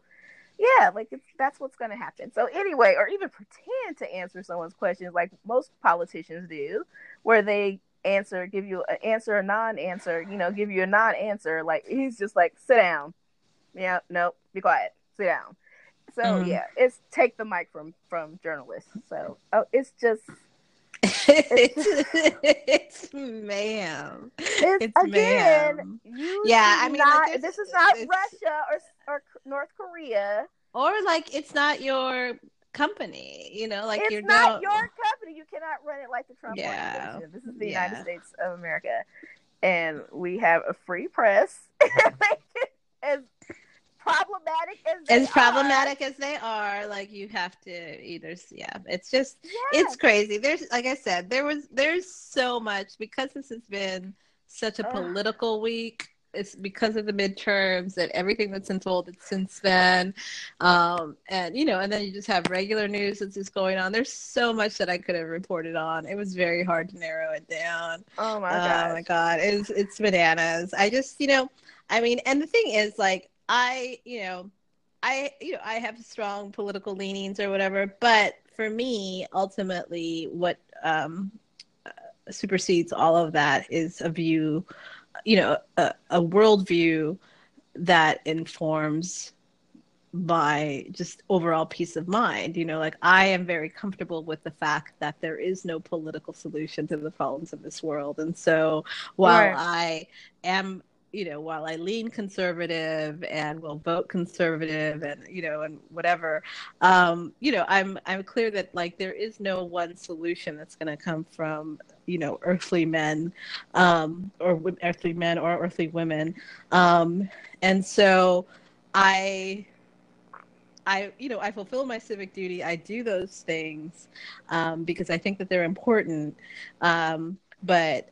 Speaker 3: yeah, like it's that's what's gonna happen. So anyway, or even pretend to answer someone's questions like most politicians do, where they answer, give you an answer, a non-answer, you know, give you a non-answer. Like he's just like, sit down. Yeah, nope, be quiet, sit down. So
Speaker 1: Mhm.
Speaker 3: yeah, it's take the mic from from journalists. So oh, it's just
Speaker 1: it's, it's <laughs> <laughs> ma'am.
Speaker 3: it's,
Speaker 1: It's
Speaker 3: again.
Speaker 1: ma'am. Yeah, I mean,
Speaker 3: not,
Speaker 1: there's-
Speaker 3: this is not Russia or or North Korea.
Speaker 1: Or like it's not your company, you know, like
Speaker 3: it's
Speaker 1: you're
Speaker 3: not your company. You cannot run it like the Trump
Speaker 1: Yeah.
Speaker 3: organization. This is the
Speaker 1: Yeah.
Speaker 3: United States of America, and we have a free press. <laughs> as problematic as they
Speaker 1: as problematic as they are, like you have to either yeah, it's just
Speaker 3: yes.
Speaker 1: it's crazy. There's like I said, there was there's so much because this has been such a
Speaker 3: Ugh.
Speaker 1: political week. It's because of the midterms and everything that's unfolded since then, um, and you know, and then you just have regular news that's just going on. There's so much that I could have reported on. It was very hard to narrow it down.
Speaker 3: Oh my god oh
Speaker 1: my god, it's it's bananas. I just you know, I mean, and the thing is, like, I you know, I you know, I have strong political leanings or whatever, but for me, ultimately, what um, uh, supersedes all of that is a view, you know, a, a worldview that informs my just overall peace of mind. You know, like I am very comfortable with the fact that there is no political solution to the problems of this world. And so while
Speaker 3: Right.
Speaker 1: I am, you know, while I lean conservative and will vote conservative and, you know, and whatever, um, you know, I'm I'm clear that like there is no one solution that's gonna come from, you know, earthly men, um, or earthly men or earthly women. Um, and so I I, you know, I fulfill my civic duty. I do those things um, because I think that they're important. Um, but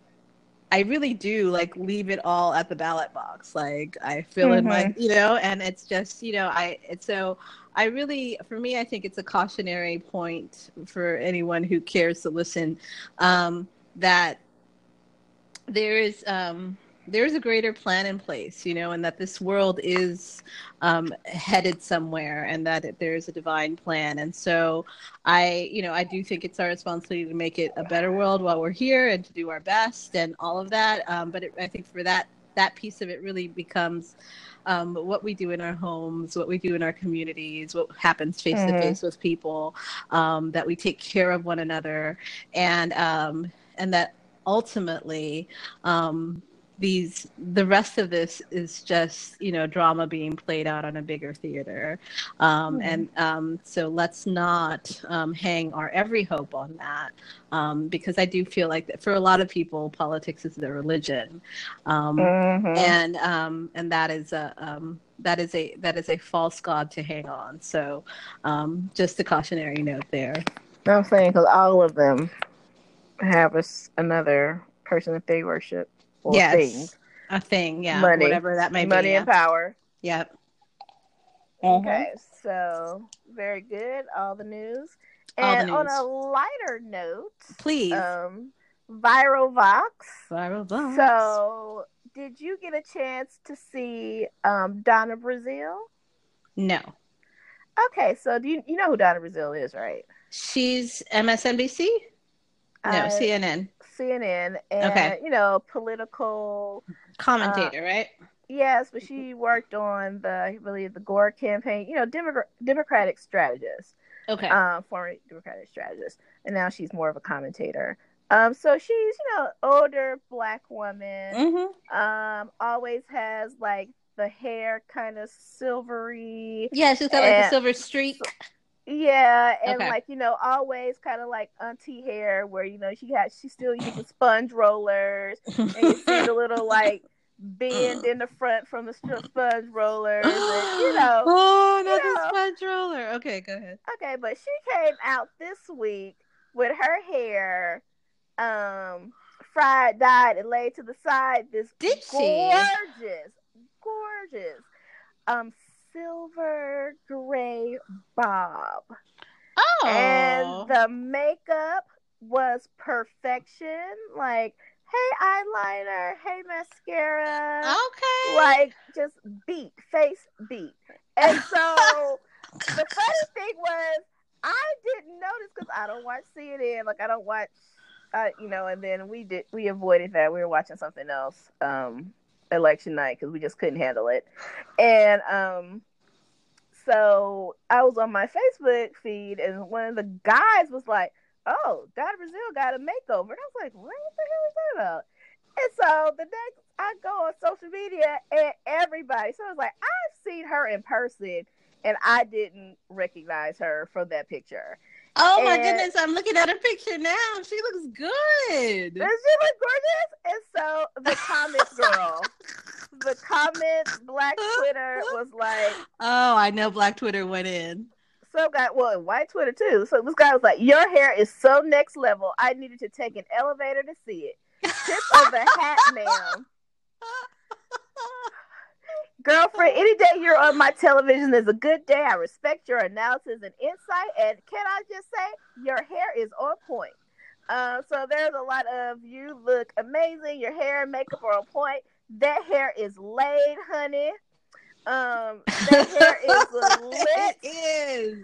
Speaker 1: I really do like leave it all at the ballot box. Like I fill in my, you know, and it's just, you know, I, it's so I really, for me, I think it's a cautionary point for anyone who cares to listen um, that there is, um, there's a greater plan in place, you know, and that this world is um, headed somewhere, and that it, there is a divine plan. And so, I, you know, I do think it's our responsibility to make it a better world while we're here, and to do our best, and all of that. Um, but it, I think for that, that piece of it really becomes um, what we do in our homes, what we do in our communities, what happens face to
Speaker 3: Mhm.
Speaker 1: face with people, um, that we take care of one another, and um, and that ultimately. Um, these the rest of this is just you know drama being played out on a bigger theater. Um,
Speaker 3: Mhm.
Speaker 1: and um, so let's not um, hang our every hope on that um, because i do feel like that for a lot of people politics is their religion. Um,
Speaker 3: Mhm.
Speaker 1: and um, and that is a um, that is a that is a false god to hang on. So um, just a cautionary note there.
Speaker 3: I'm saying because all of them have a s another person that they worship or
Speaker 1: yes
Speaker 3: things.
Speaker 1: a thing yeah
Speaker 3: Money.
Speaker 1: whatever that may
Speaker 3: Money
Speaker 1: be
Speaker 3: and
Speaker 1: yeah.
Speaker 3: power.
Speaker 1: yep
Speaker 3: Okay, so very good. All the news.
Speaker 1: All the
Speaker 3: And on a lighter note,
Speaker 1: please
Speaker 3: um, Viral Vox.
Speaker 1: Viral Vox.
Speaker 3: So, did you get a chance to see um, Donna Brazile?
Speaker 1: no
Speaker 3: Okay, so do you you know who Donna Brazile is, right?
Speaker 1: she's msnbc no
Speaker 3: Uh,
Speaker 1: cnn
Speaker 3: CNN and
Speaker 1: Okay.
Speaker 3: you know political.
Speaker 1: commentator right
Speaker 3: Yes, but she worked on the I believe the Gore campaign. You know, Demo- Democratic strategist.
Speaker 1: okay
Speaker 3: um, former Democratic strategist, and now she's more of a commentator. Um, so she's you know older black woman.
Speaker 1: hmm
Speaker 3: Um, always has like the hair kind of silvery.
Speaker 1: yeah she's got like a silver streak
Speaker 3: Yeah, and
Speaker 1: Okay.
Speaker 3: like you know, always kind of like auntie hair, where you know she has she still uses sponge rollers, and you see the little like bend in the front from the sponge rollers, and you <gasps> know.
Speaker 1: oh not
Speaker 3: you
Speaker 1: the sponge roller okay go ahead
Speaker 3: Okay, but she came out this week with her hair um fried, dyed, and laid to the side. This
Speaker 1: Did she?
Speaker 3: gorgeous, gorgeous, um, silver gray bob,
Speaker 1: oh
Speaker 3: and the makeup was perfection. Like, hey eyeliner, hey mascara,
Speaker 1: okay
Speaker 3: like just beat, face beat. And <laughs> so the funny thing was, I didn't notice because I don't watch CNN. Like I don't watch, uh, you know. And then we did we avoided that. We were watching something else, um, election night because we just couldn't handle it. And um, so I was on my Facebook feed, and one of the guys was like, "Oh, God Brazile got a makeover," and I was like, "What the hell is that about?" And so the next I go on social media and everybody, so I was like, I've seen her in person and I didn't recognize her from that picture.
Speaker 1: Oh my
Speaker 3: and-
Speaker 1: goodness i'm looking at her picture now she looks good
Speaker 3: Does she look gorgeous? And so the comments girl, the comments, Black Twitter was like,
Speaker 1: oh i know black twitter went in
Speaker 3: some guy, well, and white Twitter too. So this guy was like, Your hair is so next level. I needed to take an elevator to see it. Tip of the hat, ma'am. <laughs> Girlfriend, any day you're on my television is a good day. I respect your analysis and insight. And can I just say, your hair is on point. Uh, so there's a lot of you look amazing. Your hair and makeup are on point. That hair is laid, honey. Um, that hair <laughs> is lit.
Speaker 1: it is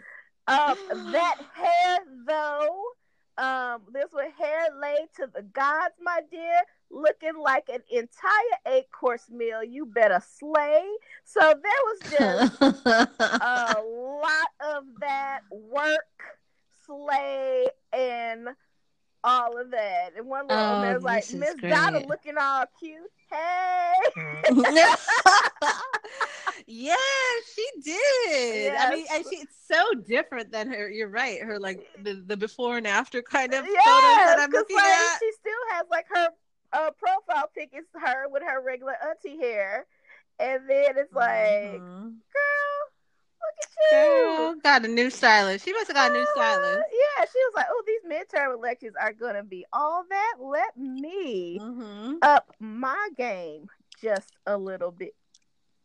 Speaker 3: Um, that hair though, um, this was hair laid to the gods, my dear, looking like an entire eight course meal. You better slay. So there was just <laughs> a lot of that work, slay, and all of that. And one little
Speaker 1: Oh,
Speaker 3: man was like, Miss Donna looking all cute. Hey. <laughs>
Speaker 1: yeah, she did. I mean, and she, it's so different than her. You're right. Her like the, the before and after kind of photos that I'm looking
Speaker 3: like,
Speaker 1: at.
Speaker 3: she still has like her uh, profile pic is her with her regular auntie hair, and then it's like,
Speaker 1: Mhm.
Speaker 3: girl, look at you.
Speaker 1: Girl, got a new stylist. She must have got a new
Speaker 3: Uh,
Speaker 1: stylist.
Speaker 3: yeah, she was like, oh, these midterm elections are gonna be all that. Let me
Speaker 1: hmm
Speaker 3: up my game just a little bit.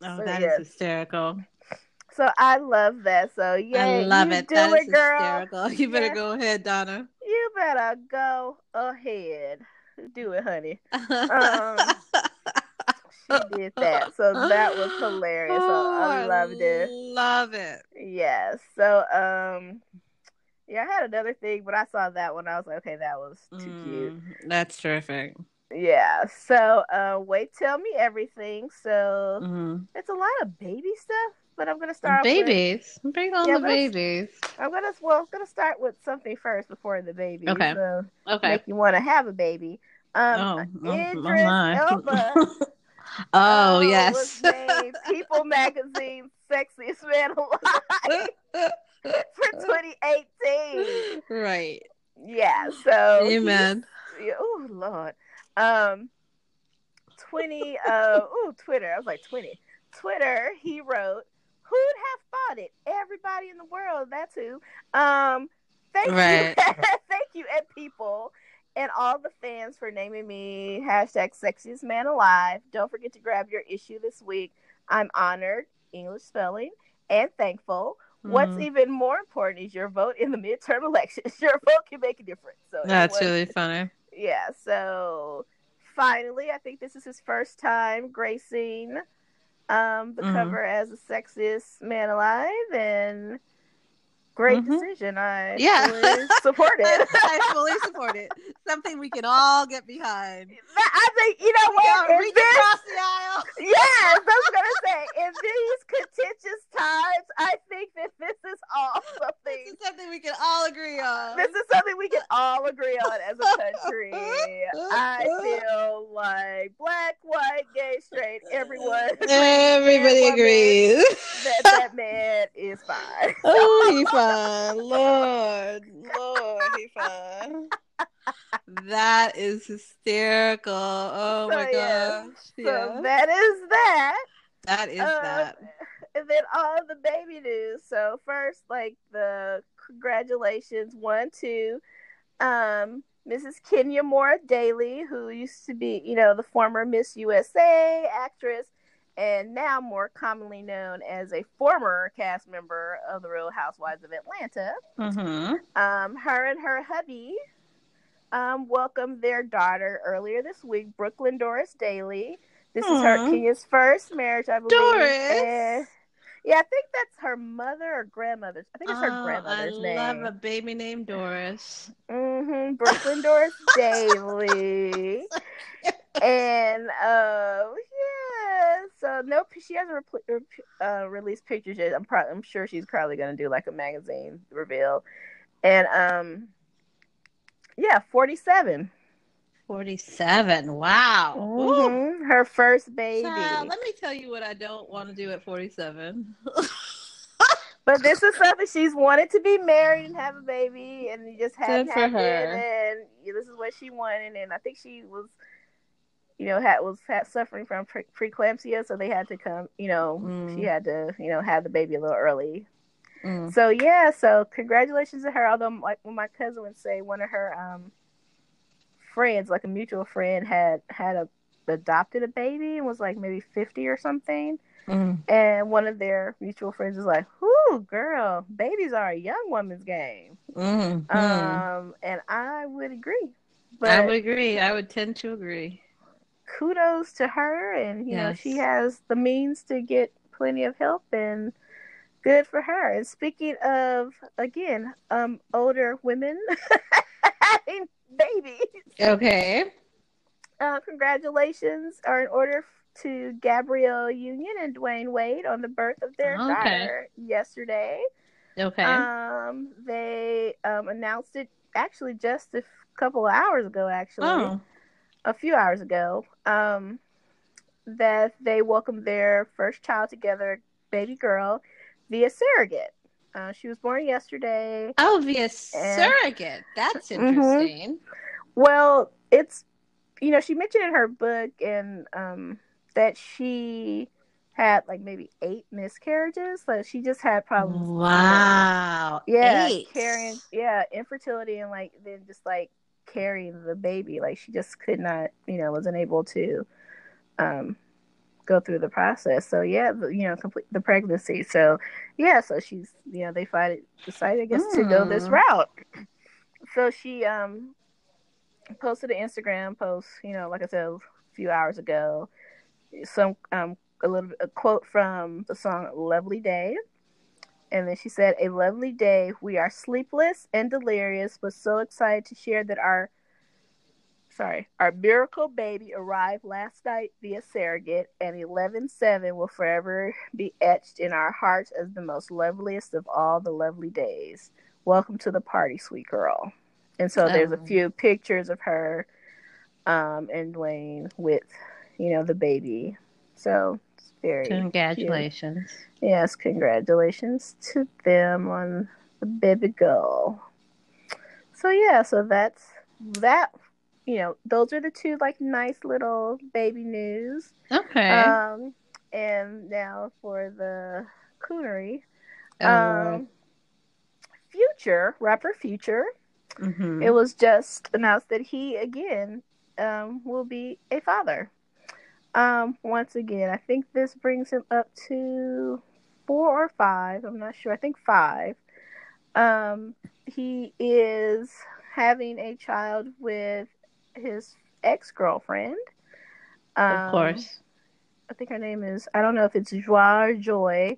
Speaker 1: Oh,
Speaker 3: So,
Speaker 1: that is
Speaker 3: yes.
Speaker 1: hysterical.
Speaker 3: So I love that. So yeah,
Speaker 1: I love
Speaker 3: you
Speaker 1: it.
Speaker 3: Do
Speaker 1: That
Speaker 3: it,
Speaker 1: is
Speaker 3: girl.
Speaker 1: hysterical. <laughs> You better
Speaker 3: Yeah.
Speaker 1: go ahead, Donna.
Speaker 3: You better go ahead. Do it, honey. Um, <laughs> She did that. So that was hilarious.
Speaker 1: Oh,
Speaker 3: I loved it.
Speaker 1: Love it.
Speaker 3: Yes. So um yeah, I had another thing, but I saw that one. I was like, okay, that was too cute.
Speaker 1: Mm, that's terrific.
Speaker 3: Yeah. So uh wait, tell me everything. So
Speaker 1: Mhm.
Speaker 3: it's a lot of baby stuff, but I'm gonna start With,
Speaker 1: Babies. Bring on
Speaker 3: Yeah,
Speaker 1: the babies.
Speaker 3: I'm gonna well, I'm gonna start with something first before the baby.
Speaker 1: Okay.
Speaker 3: So
Speaker 1: Okay.
Speaker 3: make you want to have a baby. Um,
Speaker 1: oh,
Speaker 3: Idris
Speaker 1: my.
Speaker 3: Elba. <laughs>
Speaker 1: oh, yes.
Speaker 3: People Magazine sexiest man alive for 2018.
Speaker 1: right.
Speaker 3: Yeah, so
Speaker 1: Amen.
Speaker 3: Yeah, oh Lord. Um, 20. Uh, oh, Twitter. I was like 20. Twitter. He wrote, "Who'd have thought it? Everybody in the world. That's who." Um, thank
Speaker 1: Right.
Speaker 3: you, <laughs> thank you, and people. And all the fans for naming me hashtag sexiest man alive. Don't forget to grab your issue this week. I'm honored, English spelling, and thankful. What's
Speaker 1: Mhm.
Speaker 3: even more important is your vote in the midterm <laughs> elections. Your vote can make a difference. So
Speaker 1: That's
Speaker 3: anyone-
Speaker 1: really funny.
Speaker 3: yeah. So finally, I think this is his first time gracing um, the
Speaker 1: Mhm.
Speaker 3: cover as a sexiest man alive, and great
Speaker 1: Mhm.
Speaker 3: decision. I
Speaker 1: Yeah.
Speaker 3: fully <laughs> support it.
Speaker 1: I fully support it. Something we can all get behind. <laughs>
Speaker 3: I think you know what.
Speaker 1: gotta reach
Speaker 3: this-
Speaker 1: across the aisle. <laughs>
Speaker 3: Yes, I was gonna say in these contentious times, I think that this is all something.
Speaker 1: This is something we can all agree on.
Speaker 3: This is something we can all agree on as a country. I feel like black, white, gay, straight, everyone.
Speaker 1: Everybody agrees.
Speaker 3: That that man is fine.
Speaker 1: oh, he fine. Lord, Lord, he fine. That is hysterical. Oh
Speaker 3: So,
Speaker 1: my
Speaker 3: yeah.
Speaker 1: gosh.
Speaker 3: So
Speaker 1: Yeah.
Speaker 3: that is that.
Speaker 1: that is
Speaker 3: Um,
Speaker 1: that.
Speaker 3: And then all the baby news. So first, like the congratulations, one, two, um, Mrs. Kenya Moore Daly, who used to be, you know, the former Miss USA actress, and now more commonly known as a former cast member of the Real Housewives of Atlanta.
Speaker 1: Mm-hmm.
Speaker 3: Um, her and her hubby um, welcomed their daughter earlier this week, Brooklyn Doris Daly. This is her. Kenya's first marriage, I believe.
Speaker 1: Doris.
Speaker 3: And- yeah, I think that's her mother or grandmother's. I think it's her
Speaker 1: Oh,
Speaker 3: grandmother's
Speaker 1: I
Speaker 3: name.
Speaker 1: love a baby named Doris.
Speaker 3: hmm Brooklyn Doris <laughs> Daly. <laughs> and uh, yeah, so no, she hasn't repl- uh, released pictures yet. I'm probably, I'm sure she's probably gonna do like a magazine reveal. And um, yeah, 47.
Speaker 1: 47. Wow. Ooh.
Speaker 3: Mhm, Her first baby.
Speaker 1: Child, let me tell you what I don't want to do at 47. <laughs>
Speaker 3: But this is something she's wanted to be married and have a baby, and it just hadn't
Speaker 1: Good for her.
Speaker 3: And this is what she wanted, and I think she was, you know, had was had suffering from pre- preeclampsia, so they had to come. You know,
Speaker 1: Mm.
Speaker 3: she had to, you know, have the baby a little early.
Speaker 1: Mm.
Speaker 3: So yeah, so congratulations to her. Although, like when my cousin would say, one of her um friends, like a mutual friend, had had a adopted a baby and was like maybe fifty or something.
Speaker 1: Mm.
Speaker 3: And one of their mutual friends was like, "Whoo, girl, babies are a young woman's game."
Speaker 1: Mm.
Speaker 3: Um, and I would agree. But
Speaker 1: I would agree. I would tend to agree.
Speaker 3: Kudos to her, and you know she has the means to get plenty of help, and good for her. And speaking of again, um, older women <laughs> having babies,
Speaker 1: Okay.
Speaker 3: uh, congratulations are in order to Gabrielle Union and Dwyane Wade on the birth of their
Speaker 1: Okay.
Speaker 3: daughter yesterday.
Speaker 1: Okay.
Speaker 3: Um, they um, announced it actually just a couple of hours ago, actually,
Speaker 1: oh.
Speaker 3: A few hours ago, um, that they welcomed their first child together, baby girl, via surrogate. Uh, she was born yesterday.
Speaker 1: Oh, via
Speaker 3: And-
Speaker 1: surrogate. That's
Speaker 3: Mhm.
Speaker 1: interesting.
Speaker 3: Well, it's you know she mentioned in her book and um, that she had like maybe eight miscarriages. Like she just had problems.
Speaker 1: Wow.
Speaker 3: yeah
Speaker 1: Eight.
Speaker 3: carrying yeah infertility and like then just like carrying the baby. Like she just could not you know wasn't able to um go through the process. So yeah you know complete the pregnancy. So yeah so she's you know they decided decided i guess to go this
Speaker 1: Mm.
Speaker 3: route. So she um posted an instagram post you know like i said a few hours ago. Some um a little a quote from the song lovely day and then she said, A lovely day. We are sleepless and delirious, but so excited to share that our sorry, our miracle baby arrived last night via surrogate, and eleven seven will forever be etched in our hearts as the most loveliest of all the lovely days. Welcome to the party, sweet girl. And so there's a
Speaker 1: Oh.
Speaker 3: few pictures of her um, and Dwyane with, you know, the baby. So very cute.
Speaker 1: Congratulations.
Speaker 3: Yes, congratulations to them on the baby girl. So yeah, so that's that. You know, those are the two like nice little baby news.
Speaker 1: Okay.
Speaker 3: Um, and now for the coonery.
Speaker 1: Oh,
Speaker 3: Um, Future rapper Future.
Speaker 1: mhm.
Speaker 3: It was just announced that he again um, will be a father. Um, once again, I think this brings him up to four or five. I'm not sure. I think five. Um, he is having a child with his ex girlfriend. Um,
Speaker 1: of course.
Speaker 3: I think her name is, I don't know if it's Joie or Joy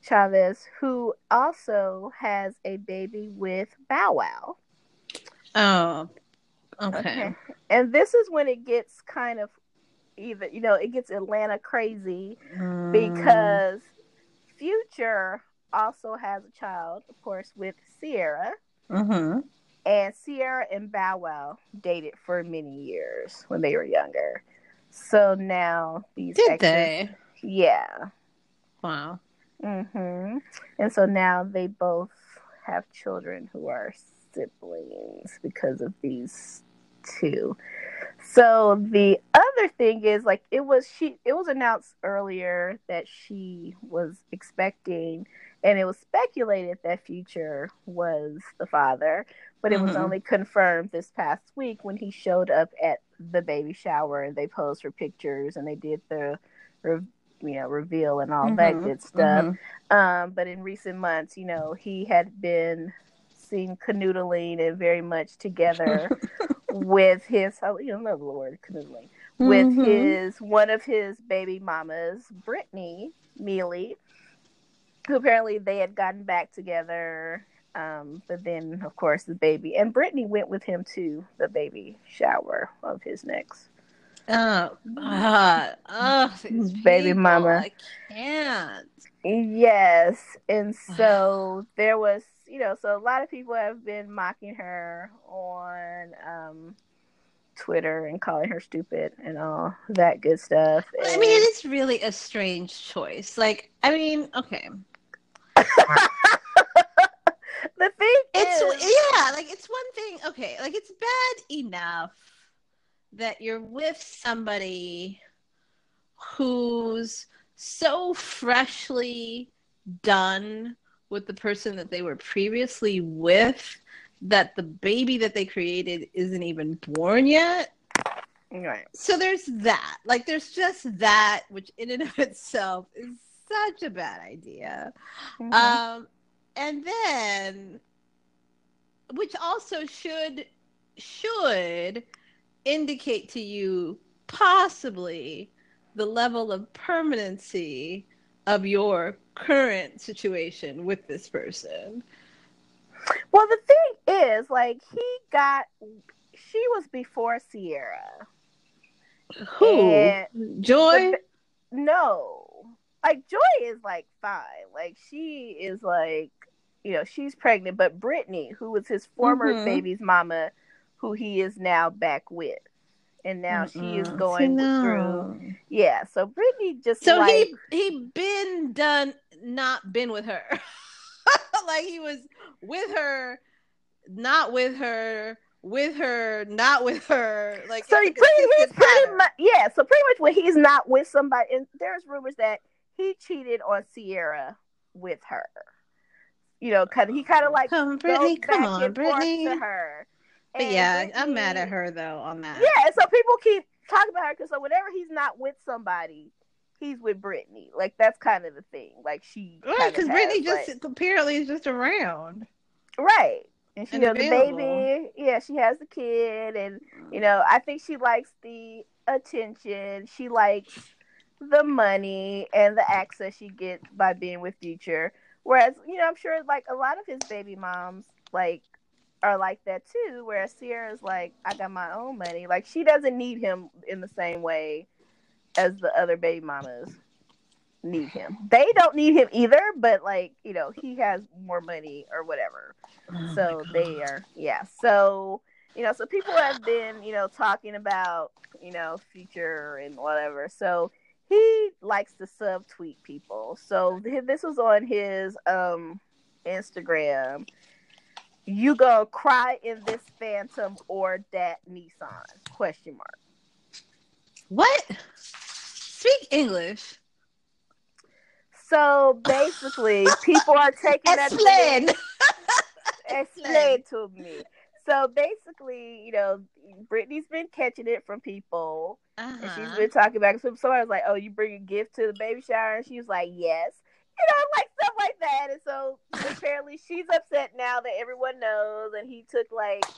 Speaker 3: Chavez, who also has a baby with Bow Wow.
Speaker 1: Oh. Okay. <laughs>
Speaker 3: And this is when it gets kind of either, you know, it gets Atlanta crazy
Speaker 1: Mm.
Speaker 3: because Future also has a child, of course, with Ciara.
Speaker 1: Mhm.
Speaker 3: And Ciara and Bow Wow dated for many years when they were younger. So now these
Speaker 1: Did
Speaker 3: exes-
Speaker 1: they?
Speaker 3: Yeah.
Speaker 1: Wow.
Speaker 3: hmm And so now they both have children who are siblings because of these two. So the other thing is like it was she it was announced earlier that she was expecting and it was speculated that Future was the father, but it was
Speaker 1: Mhm.
Speaker 3: only confirmed this past week when he showed up at the baby shower and they posed for pictures and they did the re- you know reveal and all that
Speaker 1: Mhm.
Speaker 3: good stuff.
Speaker 1: Mhm.
Speaker 3: Um, but in recent months, you know, he had been seen canoodling and very much together <laughs> with his, oh, you know, the word canoodling, with
Speaker 1: Mhm.
Speaker 3: his one of his baby mamas, Brittni Mealy, who apparently they had gotten back together. Um, but then, of course, the baby and Brittni went with him to the baby shower of his next.
Speaker 1: Oh, God. Oh, <laughs>
Speaker 3: Baby
Speaker 1: people,
Speaker 3: mama.
Speaker 1: I can't.
Speaker 3: Yes. And <sighs> so there was, you know, so a lot of people have been mocking her on um, Twitter and calling her stupid and all that good stuff.
Speaker 1: I mean, it is really a strange choice. Like, I mean, okay. <laughs>
Speaker 3: the thing
Speaker 1: It's
Speaker 3: is,
Speaker 1: yeah, like it's one thing. Okay, like it's bad enough that you're with somebody who's so freshly done with the person that they were previously with that the baby that they created isn't even born yet.
Speaker 3: right.
Speaker 1: So there's that. Like there's just that which in and of <laughs> itself is such a bad idea.
Speaker 3: Mhm.
Speaker 1: Um, and then, which also should should indicate to you possibly the level of permanency of your current situation with this person.
Speaker 3: Well, the thing is, like, he got, she was before Ciara.
Speaker 1: Who?
Speaker 3: And
Speaker 1: Joy?
Speaker 3: the- no like joy is like fine like she is like you know she's pregnant but Brittni who was his former
Speaker 1: Mhm.
Speaker 3: baby's mama who he is now back with and now she is going
Speaker 1: no.
Speaker 3: through yeah so Brittni just
Speaker 1: So
Speaker 3: like
Speaker 1: he he been done not been with her. <laughs> <laughs> like he was with her, not with her, with her, not with her. Like
Speaker 3: so
Speaker 1: it's
Speaker 3: he
Speaker 1: a
Speaker 3: pretty, he's pretty much yeah so pretty much when he's not with somebody and there's rumors that he cheated on Ciara with her you know kind of he kind of like
Speaker 1: Come, Brittni,
Speaker 3: goes
Speaker 1: come
Speaker 3: back
Speaker 1: on,
Speaker 3: and
Speaker 1: Brittni.
Speaker 3: to her
Speaker 1: But
Speaker 3: And
Speaker 1: yeah, I'm mad at her though on that.
Speaker 3: Yeah, and so people keep talking about her because so whenever he's not with somebody, he's with Brittni. Like that's kind of the thing. Like she,
Speaker 1: Right, because
Speaker 3: Brittni
Speaker 1: just apparently is just around.
Speaker 3: right, and she
Speaker 1: and
Speaker 3: has the baby. Yeah, she has the kid, and you know, I think she likes the attention. She likes the money and the access she gets by being with Future. Whereas, you know, I'm sure like a lot of his baby moms like are like that too. Whereas Ciara's like, I got my own money. Like she doesn't need him in the same way as the other baby mamas need him. They don't need him either, but like, you know, he has more money or whatever
Speaker 1: Oh
Speaker 3: so they are yeah so you know, so people have been, you know, talking about, you know, future and whatever. So he likes to subtweet people. So this was on his um Instagram. You gonna cry in this Phantom or that Nissan? Question mark.
Speaker 1: What? Speak English.
Speaker 3: So basically, <laughs> people are taking that.
Speaker 1: Explain. <laughs>
Speaker 3: Explain to me. So basically, you know, Brittni's been catching it from people, and she's
Speaker 1: Uh-huh.
Speaker 3: been talking back. So somebody was like, "Oh, you bring a gift to the baby shower," and she was like, "Yes." You know, like stuff like that. And so apparently, she's upset now that everyone knows, and he took like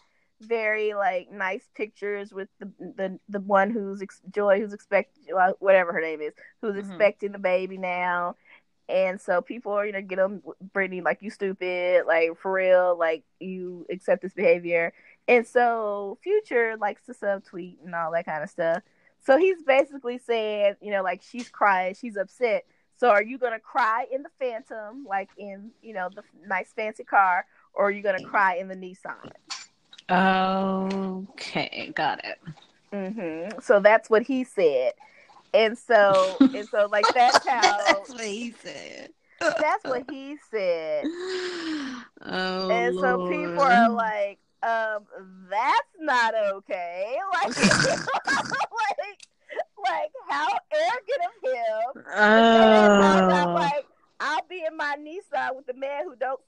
Speaker 3: very like nice pictures with the the the one who's ex- Joy, who's expecting whatever her name is, who's
Speaker 1: Mhm.
Speaker 3: expecting the baby now. And so people are, you know, get them, Brittni, like, you stupid, like, for real, like, you accept this behavior. And so Future likes to subtweet and all that kind of stuff. So he's basically saying, you know, like, she's crying, she's upset. So are you going to cry in the Phantom, like in, you know, the nice fancy car, or are you going to cry in the Nissan?
Speaker 1: Okay, got it.
Speaker 3: hmm So that's what he said. And so, and so, like, that's <laughs> how,
Speaker 1: That's what he said.
Speaker 3: that's what he said.
Speaker 1: Oh,
Speaker 3: and so people are like, um, that's not okay. <laughs> Like, <laughs> like, like how arrogant of him. And
Speaker 1: oh.
Speaker 3: like, I'll be in my Nissan with the man who don't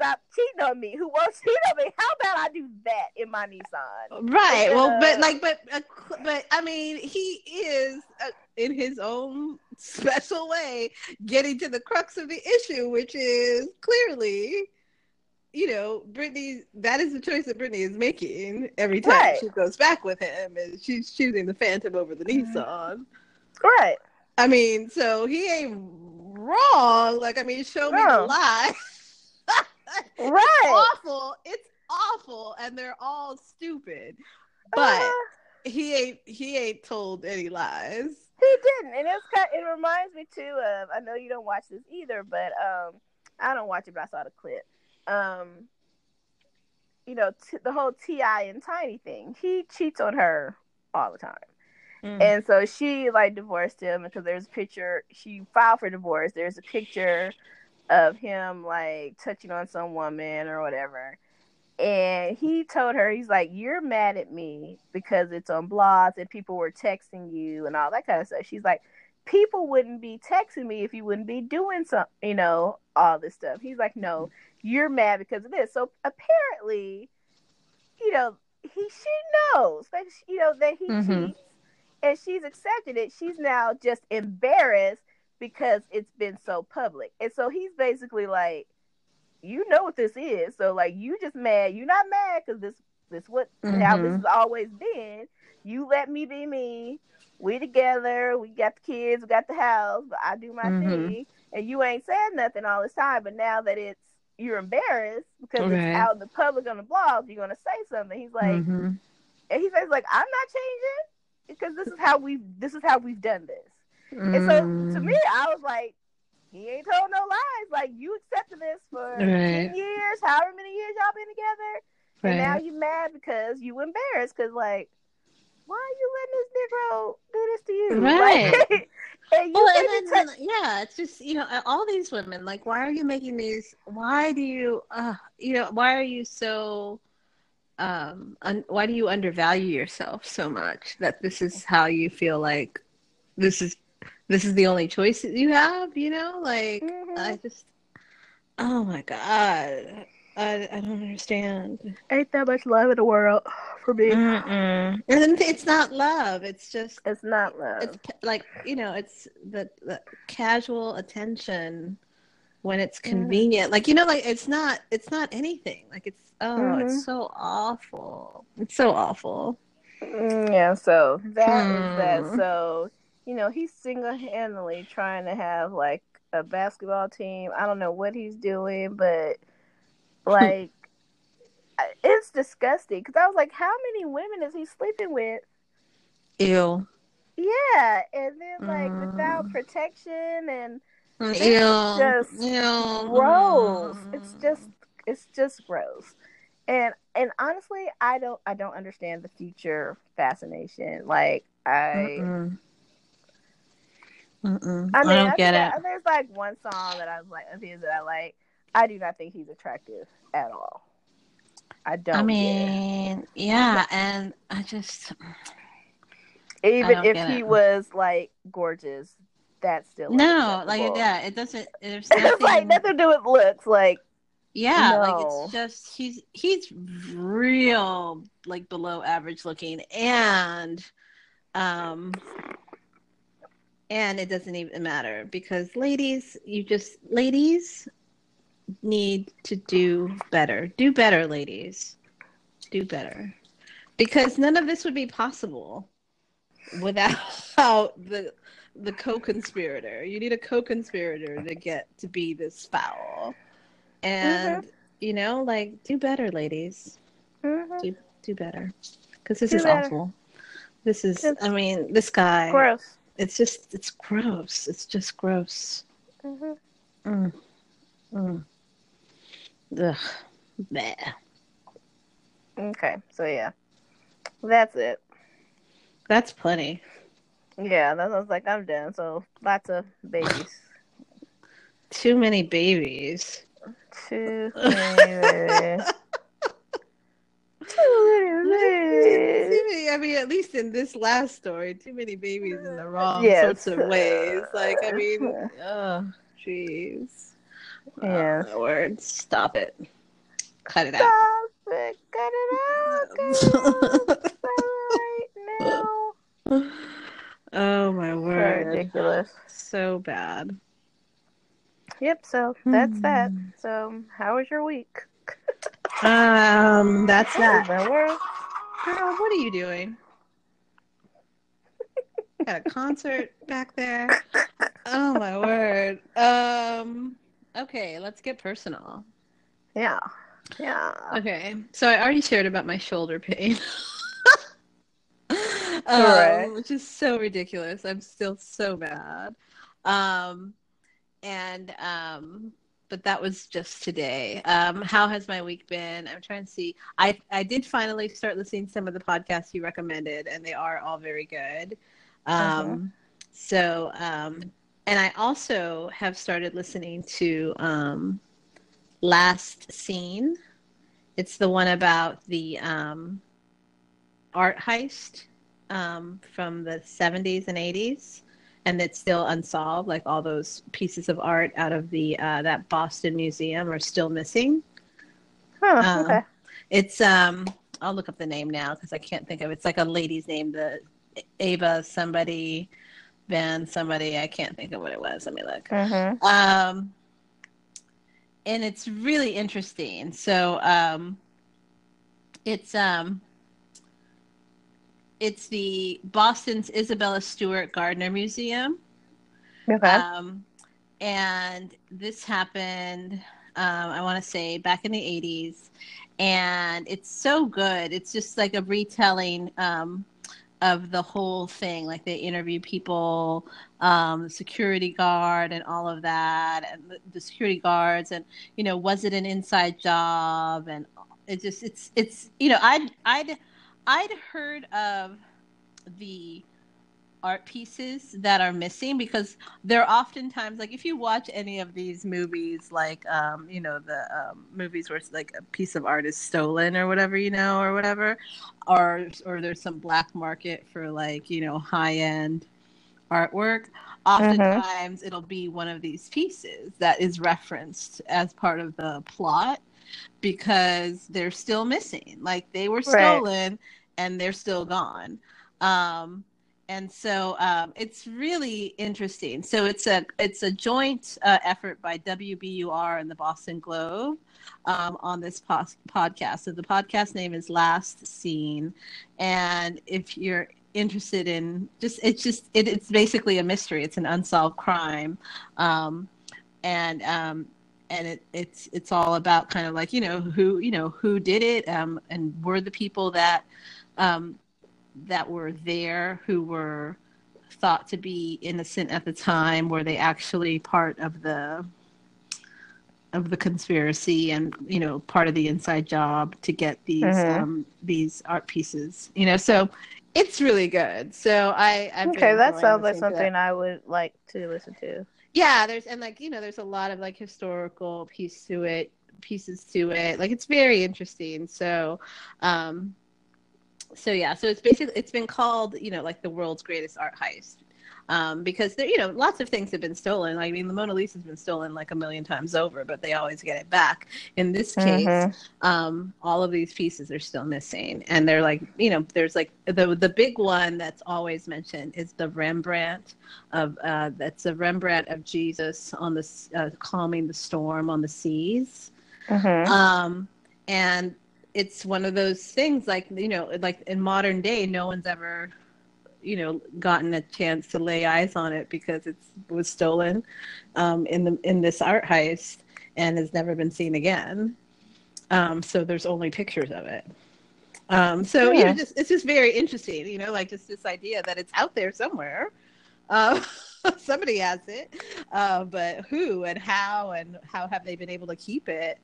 Speaker 3: stop cheating on me, who won't <laughs> cheat on me. How about I do that in my Nissan?
Speaker 1: Right. Well, but
Speaker 3: Uh,
Speaker 1: like, but, uh, but I mean, he is uh, in his own special way getting to the crux of the issue, which is clearly, you know, Brittni. That is the choice that Brittni is making every time
Speaker 3: Right.
Speaker 1: she goes back with him, and she's choosing the Phantom over the
Speaker 3: Mhm.
Speaker 1: Nissan.
Speaker 3: Right.
Speaker 1: I mean, so he ain't wrong. Like, I mean, show me the lie. <laughs>
Speaker 3: Right.
Speaker 1: awful. It's awful, and they're all stupid. But
Speaker 3: Uh,
Speaker 1: he ain't he ain't told any lies.
Speaker 3: He didn't, and it's kind. It reminds me too of. I know you don't watch this either, but um, I don't watch it, but I saw the clip. Um, you know, t- the whole T.I. and Tiny thing. He cheats on her all the time, and so she like divorced him because there's a picture. She filed for divorce. There's a picture of him like touching on some woman or whatever. And he told her, he's like, You're mad at me because it's on blogs and people were texting you and all that kind of stuff. She's like, People wouldn't be texting me if you wouldn't be doing some, you know, all this stuff. He's like, No, you're mad because of this. So apparently, you know, he she knows that you know that he
Speaker 1: Mhm.
Speaker 3: cheats and she's accepted it. She's now just embarrassed because it's been so public. And so he's basically like, you know what this is. So like you just mad. You're not mad because this this what how this
Speaker 1: Mhm.
Speaker 3: has always been. You let me be me. We together. We got the kids. We got the house. But I do my
Speaker 1: Mhm.
Speaker 3: thing, and you ain't said nothing all this time. But now that it's you're embarrassed because
Speaker 1: Right.
Speaker 3: it's out in the public on the blog, you're gonna say something. He's like,
Speaker 1: Mhm.
Speaker 3: and he says like, I'm not changing because this is how we this is how we've done this. And so
Speaker 1: Mm.
Speaker 3: to me, I was like, he ain't told no lies. Like you accepted this for
Speaker 1: Right.
Speaker 3: ten years, however many years y'all been together, and now
Speaker 1: Right.
Speaker 3: you mad because you embarrassed because like, why are you letting this Negro do this to you? <laughs>
Speaker 1: Right.
Speaker 3: Like, <laughs> and you
Speaker 1: Well, and then, then, yeah, it's just you know all these women. Like, why are you making these? Why do you, uh, you know, why are you so? Um, un, why do you undervalue yourself so much that this is how you feel like this is this is the only choice that you have? You know, like
Speaker 3: Mhm.
Speaker 1: I just, oh my god, I I don't understand.
Speaker 3: ain't that much love in the world for me.
Speaker 1: Mm-mm. And then it's not love. It's just
Speaker 3: It's not love.
Speaker 1: it's like you know it's the, the casual attention when it's
Speaker 3: Mm-hmm.
Speaker 1: convenient like you know like it's not it's not anything like it's oh
Speaker 3: Mhm.
Speaker 1: it's so awful it's so awful
Speaker 3: Mm, Yeah, so that is that.
Speaker 1: Hmm.
Speaker 3: So, you know, he's single handedly trying to have like a basketball team. I don't know what he's doing, but like, it's disgusting. Because I was like, how many women is he sleeping with?
Speaker 1: ew
Speaker 3: Yeah, and then like without
Speaker 1: Mm.
Speaker 3: protection and
Speaker 1: ew
Speaker 3: just
Speaker 1: ew
Speaker 3: gross. It's just, it's just gross. and and honestly, I don't I don't understand the future fascination. Like I.
Speaker 1: Mm-mm. Mm-mm.
Speaker 3: I
Speaker 1: I, don't
Speaker 3: I
Speaker 1: get it.
Speaker 3: I- there's like one song that I was like, of his that I like. I do not think he's attractive at all. I don't.
Speaker 1: I
Speaker 3: get
Speaker 1: mean, yeah, and I just
Speaker 3: even
Speaker 1: don't
Speaker 3: if he
Speaker 1: it.
Speaker 3: was like gorgeous, that's still
Speaker 1: no, like yeah, it doesn't. There's <laughs>
Speaker 3: it's like
Speaker 1: nothing.
Speaker 3: nothing to do with looks. Like
Speaker 1: Yeah, like it's just he's he's real like below average looking and um and it doesn't even matter because ladies you just ladies need to do better. Do better, ladies. Do better. Because none of this would be possible without <laughs> the the co-conspirator. You need a co-conspirator to get to be this foul. And you know, like do better, ladies.
Speaker 3: mhm.
Speaker 1: Do do better. Cuz this
Speaker 3: Do
Speaker 1: is
Speaker 3: better.
Speaker 1: awful. This is
Speaker 3: It's
Speaker 1: I mean, this guy
Speaker 3: gross.
Speaker 1: It's just it's gross. It's just gross.
Speaker 3: Mhm.
Speaker 1: Mm. Mm. Ugh. Bleh.
Speaker 3: Okay, so yeah, that's it.
Speaker 1: That's plenty.
Speaker 3: Yeah, that was like I'm done. So lots of babies. <laughs>
Speaker 1: Too many babies.
Speaker 3: Too many. Too many babies.
Speaker 1: Too many- I mean, at least in this last story, too many babies in the wrong
Speaker 3: Yes.
Speaker 1: sorts of ways. Like, I mean, oh, <laughs> jeez.
Speaker 3: Yes.
Speaker 1: Oh, word. Stop it. Cut it out.
Speaker 3: Stop it. Cut it out. Cut it out. right <laughs> now.
Speaker 1: oh, my
Speaker 3: So
Speaker 1: word.
Speaker 3: ridiculous.
Speaker 1: So bad.
Speaker 3: Yep. So that's that. So how was your week?
Speaker 1: Um, that's that. Girl, what are you doing? Got a concert back there. Oh my word. Um okay, let's get personal.
Speaker 3: Yeah. Yeah.
Speaker 1: Okay. So I already shared about my shoulder pain. <laughs> Um, which is so ridiculous. I'm still so mad. Um and um but that was just today. Um, how has my week been? I'm trying to see. I I did finally start listening to some of the podcasts you recommended, and they are all very good. Um, So, um, and I also have started listening to um, Last Seen. It's the one about the um, art heist um, from the 70s and 80s and it's still unsolved. Like all those pieces of art out of the uh, that Boston Museum are still missing.
Speaker 3: Huh,
Speaker 1: Um,
Speaker 3: okay.
Speaker 1: It's um, I'll look up the name now because I can't think of it. It's like a lady's name, the Ava somebody, Van somebody. I can't think of what it was. Let me look.
Speaker 3: Mm-hmm.
Speaker 1: Um, and it's really interesting. So um, it's um, it's the Boston's Isabella Stewart Gardner Museum.
Speaker 3: Okay.
Speaker 1: Um, and this happened, um, I want to say, back in the 80s. And it's so good. It's just like a retelling um, of the whole thing. Like they interview people, um, the security guard, and all of that, and the, the security guards, and you know, was it an inside job? And it just, it's, it's, you know, I'd, I'd, I'd heard of the art pieces that are missing because they're oftentimes like if you watch any of these movies like um you know the um, movies where it's like a piece of art is stolen or whatever you know or whatever or or there's some black market for like you know high end artwork oftentimes it'll be one of these pieces that is referenced as part of the plot because they're still missing like they were
Speaker 3: Right.
Speaker 1: And they're still gone um and so um, it's really interesting. So it's a it's a joint uh, effort by WBUR and the Boston Globe um, on this pos- podcast. So the podcast name is Last Seen, and if you're interested in just it's just it, it's basically a mystery. It's an unsolved crime, um, and um, and it, it's it's all about kind of like you know who you know who did it um, and were the people that um, that were there who were thought to be innocent at the time were they actually part of the of the conspiracy and you know part of the inside job to get these
Speaker 3: Mhm.
Speaker 1: um, these art pieces. You know, so it's really good. So I I've
Speaker 3: Okay, that sounds like
Speaker 1: listening to that.
Speaker 3: something I would like to listen to.
Speaker 1: Yeah, there's and like you know, there's a lot of like historical piece to it, pieces to it. Like it's very interesting. So, um, so yeah, so it's basically it's been called you know like the world's greatest art heist. Um, because there, you know, lots of things have been stolen. I mean, the Mona Lisa's been stolen like a million times over, but they always get it back. In this case,
Speaker 3: Mhm.
Speaker 1: um, all of these pieces are still missing, and they're like, you know, there's like the the big one that's always mentioned is the Rembrandt of uh, that's a Rembrandt of Jesus on the uh, calming the storm on the seas,
Speaker 3: Mhm.
Speaker 1: um, and it's one of those things like you know, like in modern day, no one's ever you know gotten a chance to lay eyes on it because it was stolen um, in the in this art heist and has never been seen again. Um, so there's only pictures of it. Um, so you know,
Speaker 3: Yeah.
Speaker 1: just it's just very interesting, you know, like just this idea that it's out there somewhere. Uh, <laughs> somebody has it, uh, but who and how and how have they been able to keep it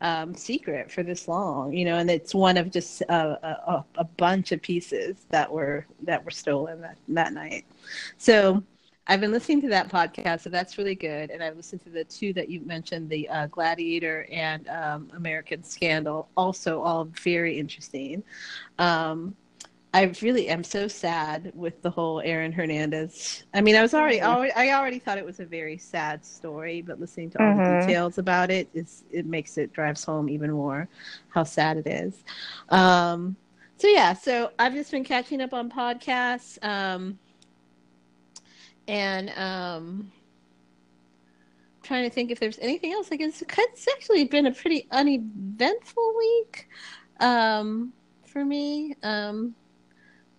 Speaker 1: um, secret for this long? You know, and it's one of just a, a, a bunch of pieces that were that were stolen that that night. So I've been listening to that podcast, so that's really good. And I've listened to the two that you mentioned, the uh, Gladiator and um, American Scandal, also all very interesting. Um, I really am so sad with the whole Aaron Hernandez. I mean, I was already,
Speaker 3: Mhm.
Speaker 1: already I already thought it was a very sad story, but listening to all the
Speaker 3: Mhm.
Speaker 1: details about it is it makes it drives home even more how sad it is. Um, so yeah, so I've just been catching up on podcasts. Um, and um trying to think if there's anything else like it's, it's actually been a pretty uneventful week um for me um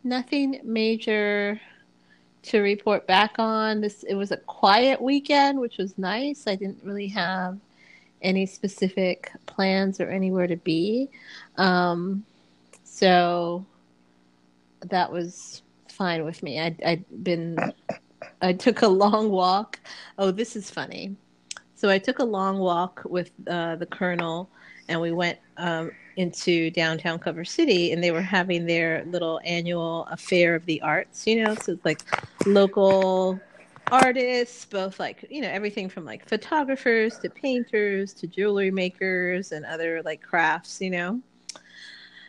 Speaker 1: nothing major to report back on this it was a quiet weekend which was nice i didn't really have any specific plans or anywhere to be um so that was fine with me i i'd been I took a long walk. Oh, this is funny. So I took a long walk with uh, the colonel, and we went um, into downtown Culver City, and they were having their little annual affair of the arts. You know, so it's like local artists, both like you know everything from like photographers to painters to jewelry makers and other like crafts. You know.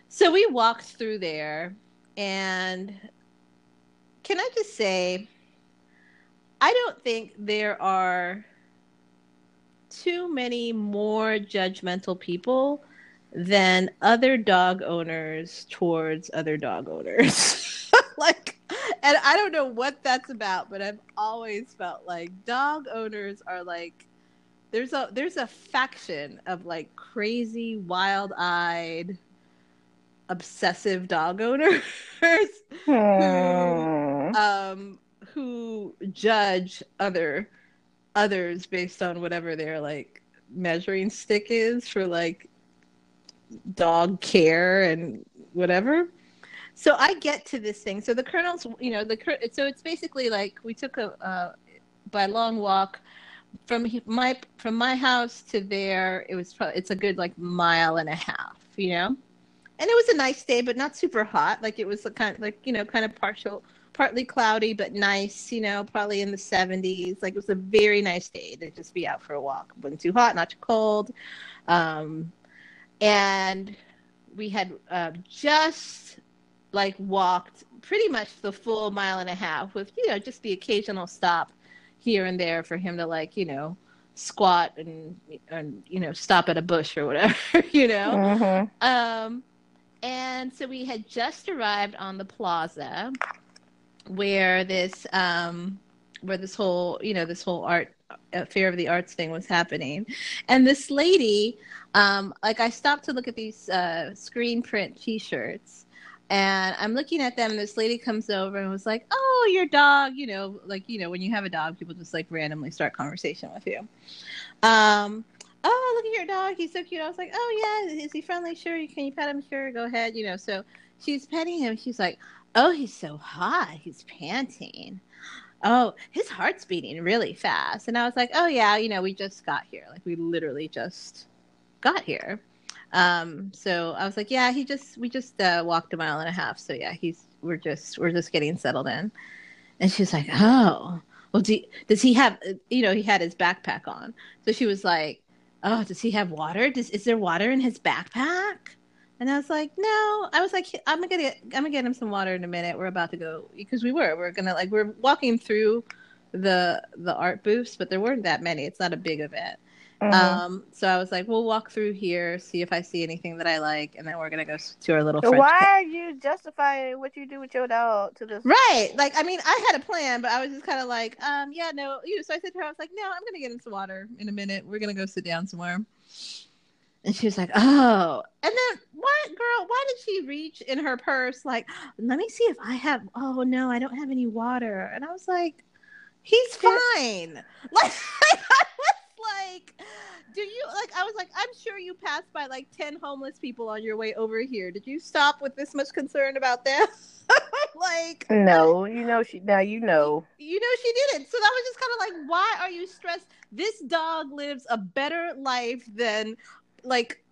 Speaker 1: So we walked through there, and can I just say? I don't think there are too many more judgmental people than other dog owners towards other dog owners. <laughs> like, and I don't know what that's about, but I've always felt like dog owners are like there's a there's a faction of like crazy, wild-eyed, obsessive dog owners <laughs>
Speaker 3: Hmm.
Speaker 1: um who judge other others based on whatever their like measuring stick is for like dog care and whatever. So i get to this thing. So the colonel's you know the so it's basically like we took a uh, by long walk from my from my house to there it was probably it's a good like mile and a half you know? And it was a nice day but not super hot. Like it was kind like you know kind of partial partly cloudy but nice you know probably in the 70s like it was a very nice day to just be out for a walk. Wasn't too hot not too cold. Um, and we had uh, just like walked pretty much the full mile and a half with you know just the occasional stop here and there for him to like you know squat and and you know stop at a bush or whatever <laughs> you know
Speaker 3: Mhm.
Speaker 1: um, and so we had just arrived on the plaza where this um, where this whole you know this whole art fair of the arts thing was happening, and this lady, um, like I stopped to look at these uh, screen print T-shirts. And I'm looking at them, and this lady comes over and was like, "Oh, your dog, you know, like you know, when you have a dog, people just like randomly start conversation with you." Um, oh, look at your dog. He's so cute. I was like, oh, yeah. Is he friendly? Sure. Can you pet him? Sure. Go ahead. You know, so she's petting him. She's like, oh, he's so hot. He's panting. Oh, his heart's beating really fast. And I was like, oh, yeah, you know, we just got here. Like, we literally just got here. Um, so I was like, yeah, he just, we just uh, walked a mile and a half. So yeah, he's, we're just, we're just getting settled in. And she was like, oh, well, do, does he have, you know, he had his backpack on. So she was like, oh, does he have water? Does, is there water in his backpack? And I was like, no. I was like, I'm gonna get, I'm gonna get him some water in a minute. We're about to go because we were, we're gonna like, we're walking through the the art booths, but there weren't that many. It's not a big event. Mm-hmm. Um, so I was like, we'll walk through here, see if I see anything that I like, and then we're gonna go to our little.
Speaker 3: French Why are you justifying what you do with your dog to this?
Speaker 1: Right, like I mean, I had a plan, but I was just kind of like, um, yeah, no, you. Know, so I said to her, I was like, no, I'm gonna get him some water in a minute. We're gonna go sit down somewhere. And she was like, oh, and then what, girl? Why did she reach in her purse? Like, let me see if I have. Oh no, I don't have any water. And I was like, he's fine. <laughs> Like, I was like, do you like? I was like, I'm sure you passed by like ten homeless people on your way over here. Did you stop with this much concern about them? <laughs> like,
Speaker 3: no, you know she. Now you know.
Speaker 1: You know she didn't. So that was just kind of like, why are you stressed? This dog lives a better life than like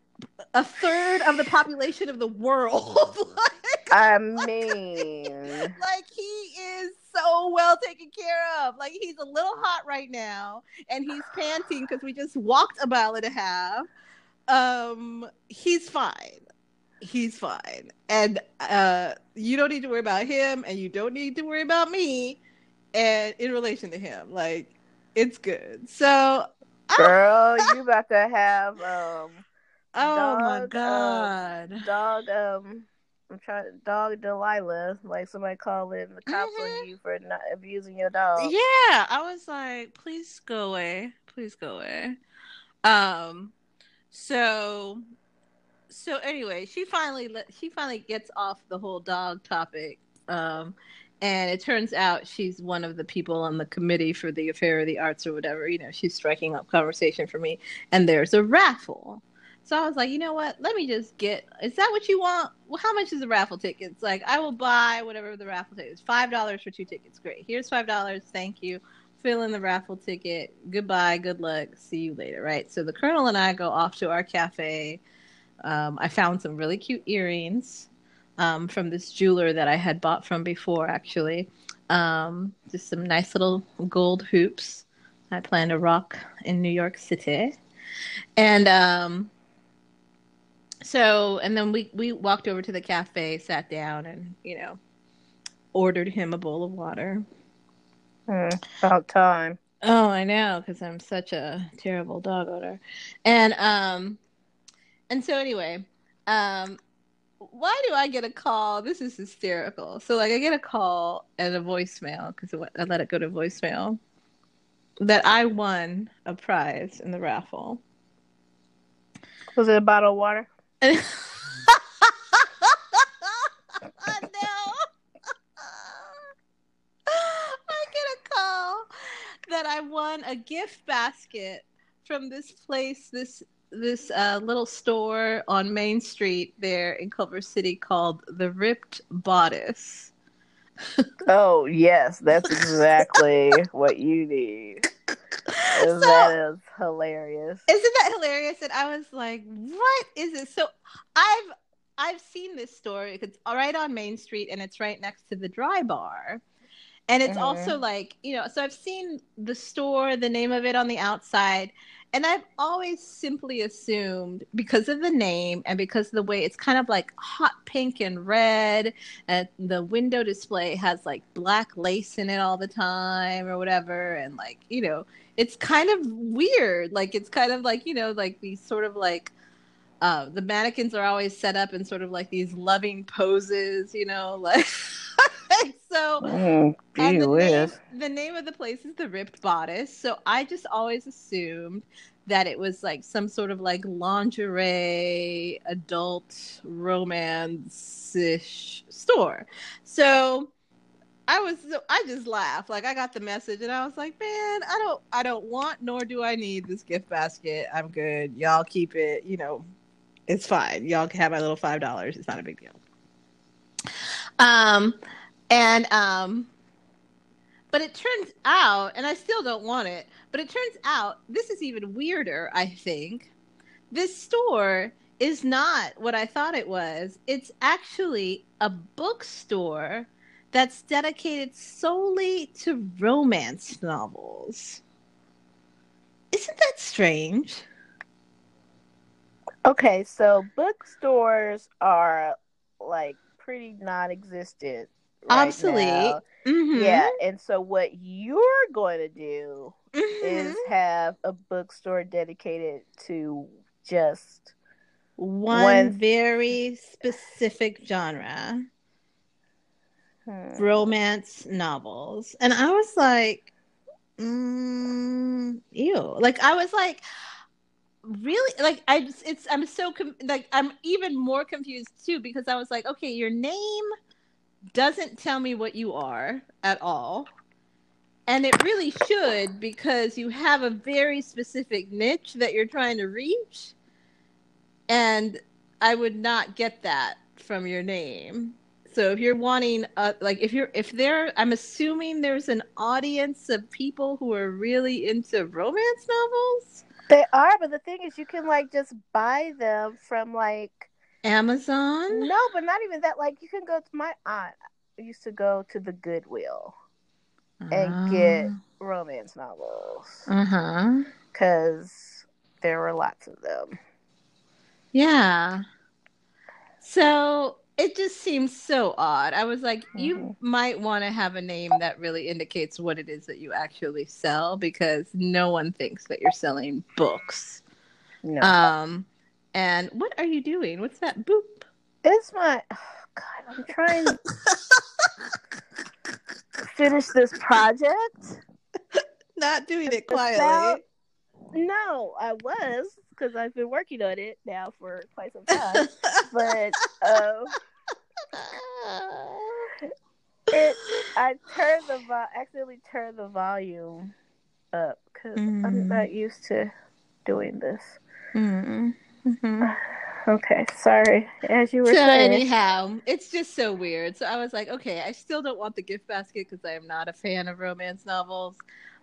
Speaker 1: a third of the population of the world. <laughs> <laughs>
Speaker 3: like, I mean, <laughs>
Speaker 1: like he is so well taken care of. Like he's a little hot right now, and he's panting because we just walked a mile and a half. Um, he's fine. He's fine, and uh, you don't need to worry about him, and you don't need to worry about me. And in relation to him, like it's good. So, <laughs>
Speaker 3: girl, you about to have um.
Speaker 1: Oh dog, my god,
Speaker 3: um, dog um I'm trying dog Delilah, like somebody calling the cops mm-hmm. on you for not abusing your dog.
Speaker 1: Yeah, I was like, please go away, please go away. Um, so, so anyway, she finally she finally gets off the whole dog topic. Um, and it turns out she's one of the people on the committee for the affair of the arts or whatever. You know, she's striking up conversation for me, and there's a raffle. So I was like, you know what? Let me just get. Is that what you want? Well, how much is the raffle ticket? It's like I will buy whatever the raffle ticket is. Five dollars for two tickets. Great. Here's five dollars. Thank you. Fill in the raffle ticket. Goodbye. Good luck. See you later. Right. So the colonel and I go off to our cafe. Um, I found some really cute earrings um, from this jeweler that I had bought from before, actually. Um, just some nice little gold hoops. I plan to rock in New York City. And um, so and then we we walked over to the cafe sat down and you know ordered him a bowl of water
Speaker 3: mm, about time
Speaker 1: oh i know because i'm such a terrible dog owner and um and so anyway um why do i get a call? This is hysterical. So like i get a call and a voicemail because i let it go to voicemail that i won a prize in the raffle.
Speaker 3: Was it a bottle of water? <laughs>
Speaker 1: No. <laughs> I get a call that I won a gift basket from this place, this this uh, little store on Main Street there in Culver City called the Ripped Bodice. <laughs>
Speaker 3: oh yes, that's exactly <laughs> what you need. so, that is hilarious.
Speaker 1: Isn't that hilarious? And I was like, what is it? So I've I've seen this store. It's right on Main Street and it's right next to the dry bar. And it's mm-hmm. also like, you know, so I've seen the store, the name of it on the outside. And I've always simply assumed because of the name and because of the way it's kind of like hot pink and red, and the window display has like black lace in it all the time or whatever. And like, you know, it's kind of weird. Like, it's kind of like, you know, like these sort of like, uh, the mannequins are always set up in sort of like these loving poses, you know, <laughs> like. <laughs> so
Speaker 3: mm, the,
Speaker 1: name, the name of the place is the Ripped Bodice. So I just always assumed that it was like some sort of like lingerie, adult romance ish store. So I was I just laughed. Like I got the message and I was like, man, I don't I don't want nor do I need this gift basket. I'm good. Y'all keep it, you know, it's fine. Y'all can have my little five dollars. It's not a big deal. Um and um but it turns out, and I still don't want it, but it turns out this is even weirder, I think. This store is not what I thought it was. It's actually a bookstore that's dedicated solely to romance novels. Isn't that strange?
Speaker 3: Okay, so bookstores are like pretty non-existent. Right
Speaker 1: Obsolete. Mhm.
Speaker 3: Yeah, and so what you're going to do
Speaker 1: Mhm.
Speaker 3: is have a bookstore dedicated to just
Speaker 1: one,
Speaker 3: one-
Speaker 1: very specific genre
Speaker 3: hmm,
Speaker 1: romance novels and i was like mm, ew like i was like really like i it's i'm so com- like i'm even more confused too because i was like okay your name doesn't tell me what you are at all. And it really should because you have a very specific niche that you're trying to reach. And i would not get that from your name. So if you're wanting like if you're if there i'm assuming there's an audience of people who are really into romance novels
Speaker 3: They are, but the thing is, you can like just buy them from like
Speaker 1: amazon
Speaker 3: no, but not even that. Like you can go to my aunt used to go to the Goodwill and get romance novels
Speaker 1: uh-huh
Speaker 3: because there were lots of them.
Speaker 1: yeah so it just seems so odd i was like you
Speaker 3: Mhm.
Speaker 1: might want to have a name that really indicates what it is that you actually sell because no one thinks that you're selling books
Speaker 3: No,
Speaker 1: um and what are you doing what's that boop
Speaker 3: it's my. Oh <sighs> God, I'm trying to finish this project. <laughs>
Speaker 1: not doing it quietly
Speaker 3: sound- No, I was because I've been working on it now for quite some time. but <laughs> um, <laughs> it, I turned the vo- accidentally turned the volume up because
Speaker 1: Mhm.
Speaker 3: I'm not used to doing this.
Speaker 1: Mhm. Mhm. <sighs>
Speaker 3: Okay, sorry. As you were
Speaker 1: So
Speaker 3: saying,
Speaker 1: anyhow, it's just so weird. So I was like, okay, I still don't want the gift basket because I am not a fan of romance novels.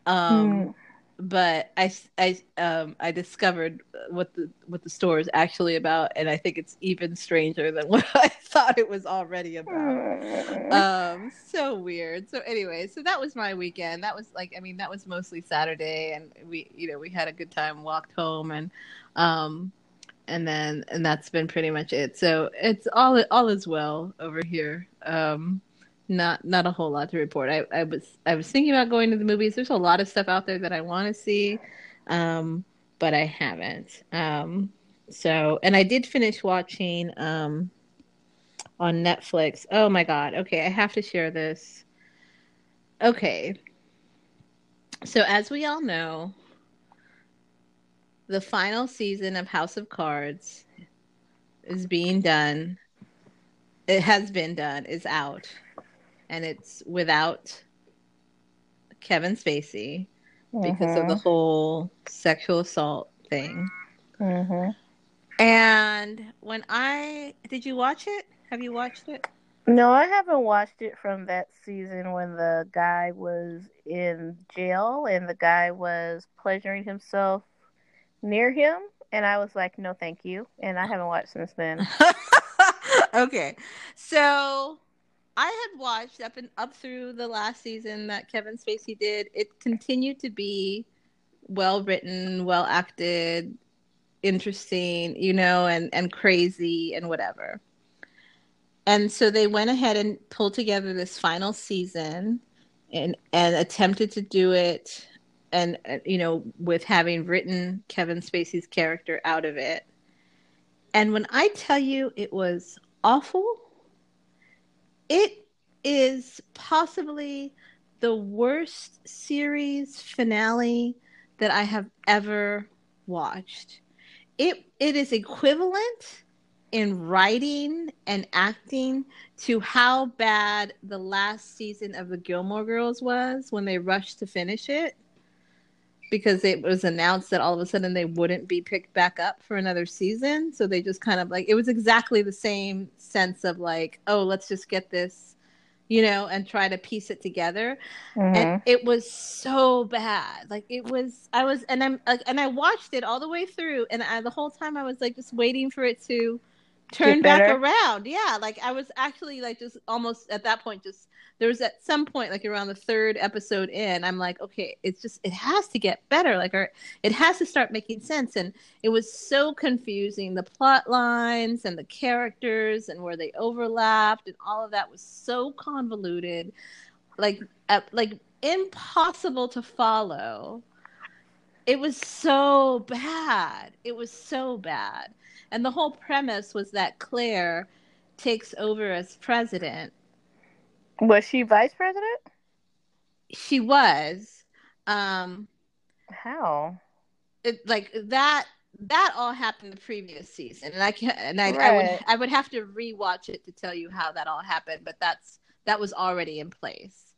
Speaker 1: Um, But I, I, um, I discovered what the what the store is actually about, and I think it's even stranger than <laughs> what I thought it was already about. <laughs> Um so weird. So anyway so that was my weekend. That was like i mean that was mostly saturday and we you know we had a good time walked home and um and then and that's been pretty much it. So it's all all is well over here. Um not not a whole lot to report i i was i was thinking about going to the movies there's a lot of stuff out there that i want to see um but i haven't um so and i did finish watching um on Netflix. Oh my god. Okay, I have to share this. Okay. So as we all know, the final season of House of Cards is being done. It has been done, is out. And it's without Kevin Spacey because of the whole sexual assault thing.
Speaker 3: Mhm.
Speaker 1: And when I did you watch it? Have you watched it?
Speaker 3: No, I haven't watched it from that season when the guy was in jail and the guy was pleasuring himself near him. And I was like, no, thank you. And I haven't watched since then. <laughs>
Speaker 1: okay. So I had watched up and up through the last season that Kevin Spacey did. It continued to be well written, well acted, interesting, you know, and and crazy and whatever. And so they went ahead and pulled together this final season and and attempted to do it and uh, you know with having written Kevin Spacey's character out of it. And when I tell you it was awful, it is possibly the worst series finale that I have ever watched. It it is equivalent in writing and acting to how bad the last season of the Gilmore Girls was when they rushed to finish it because it was announced that all of a sudden they wouldn't be picked back up for another season. So they just kind of like it was exactly the same sense of like, oh, let's just get this you know, and try to piece it together.
Speaker 3: Mhm.
Speaker 1: And it was so bad. Like it was, I was, and I'm, like, and I watched it all the way through, and I, the whole time I was like just waiting for it to turn back around. Yeah, like I was actually like just almost at that point, just there was at some point like around the third episode in, I'm like, okay, it's just it has to get better. Like, or it has to start making sense. And it was so confusing. The plot lines and the characters and where they overlapped and all of that was so convoluted, like, uh, like impossible to follow. It was so bad. It was so bad. And the whole premise was that Claire takes over as president.
Speaker 3: Was she vice president?
Speaker 1: She was. Um,
Speaker 3: How?
Speaker 1: it, like that that all happened the previous season and i can and I, I would i would have to rewatch it to tell you how that all happened but that's that was already in place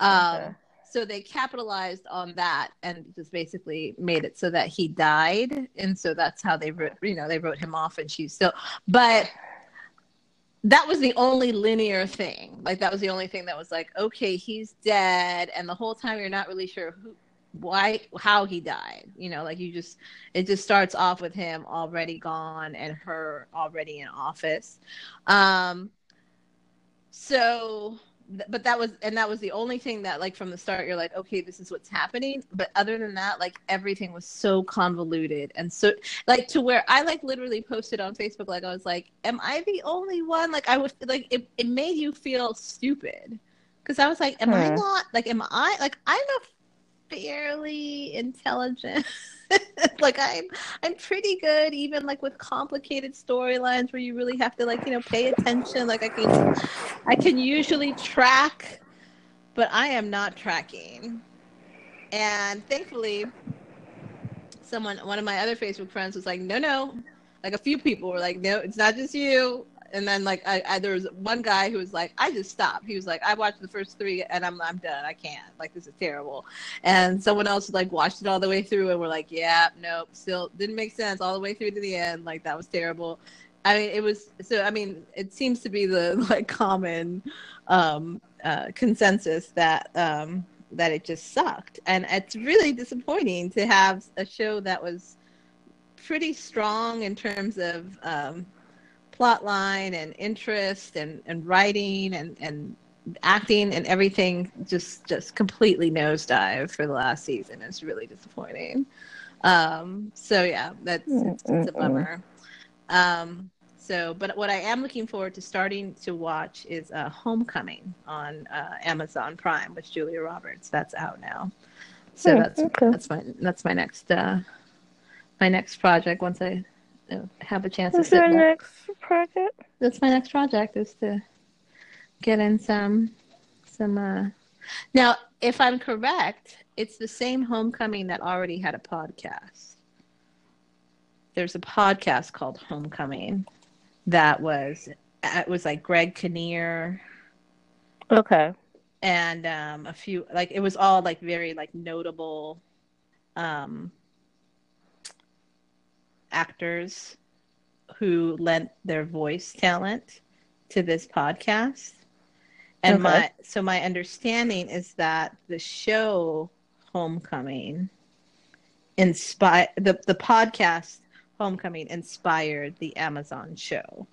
Speaker 1: um
Speaker 3: Okay.
Speaker 1: So they capitalized on that and just basically made it so that he died. And so that's how they wrote you know they wrote him off and she's still but that was the only linear thing. Like that was the only thing that was like okay he's dead. And the whole time you're not really sure who why how he died you know like you just it just starts off with him already gone and her already in office. Um so th- but that was and that was the only thing that like from the start you're like okay this is what's happening. But other than that like everything was so convoluted and so like to where i like literally posted on facebook like i was like am i the only one? Like i was like it, it made you feel stupid. Because i was like am i
Speaker 3: Hmm.
Speaker 1: not like am i like i'm a fairly intelligent. <laughs> Like i'm i'm pretty good even like with complicated storylines where you really have to like you know pay attention. Like i can i can usually track but i am not tracking. And thankfully someone one of my other facebook friends was like no no. Like a few people were like no it's not just you and then like I, I there was one guy who was like I just stopped. He was like I watched the first three and I'm I'm done. I can't. Like this is terrible. And someone else like watched it all the way through and we're like yeah nope still didn't make sense all the way through to the end. Like that was terrible. I mean it was so I mean it seems to be the <laughs> like common um, uh, consensus that um, that it just sucked and it's really disappointing to have a show that was pretty strong in terms of um, plot line and interest and, and writing and, and acting and everything just just completely nosedive for the last season. It's really disappointing. Um, so yeah, that's it's, it's a bummer. Um, so, but what I am looking forward to starting to watch is uh, Homecoming on uh, Amazon Prime with Julia Roberts. That's out now. So
Speaker 3: Hmm,
Speaker 1: that's
Speaker 3: okay.
Speaker 1: that's my that's my next uh, my next project once I have a chance to
Speaker 3: What's
Speaker 1: sit
Speaker 3: your
Speaker 1: back
Speaker 3: next project?
Speaker 1: that's my next project is to get in some some uh now if i'm correct it's the same homecoming that already had a podcast there's a podcast called homecoming that was it was like greg kinnear
Speaker 3: Okay.
Speaker 1: and um a few like it was all like very like notable um actors who lent their voice talent to this podcast and
Speaker 3: Okay.
Speaker 1: my so my understanding is that the show homecoming inspired the the podcast homecoming inspired the amazon show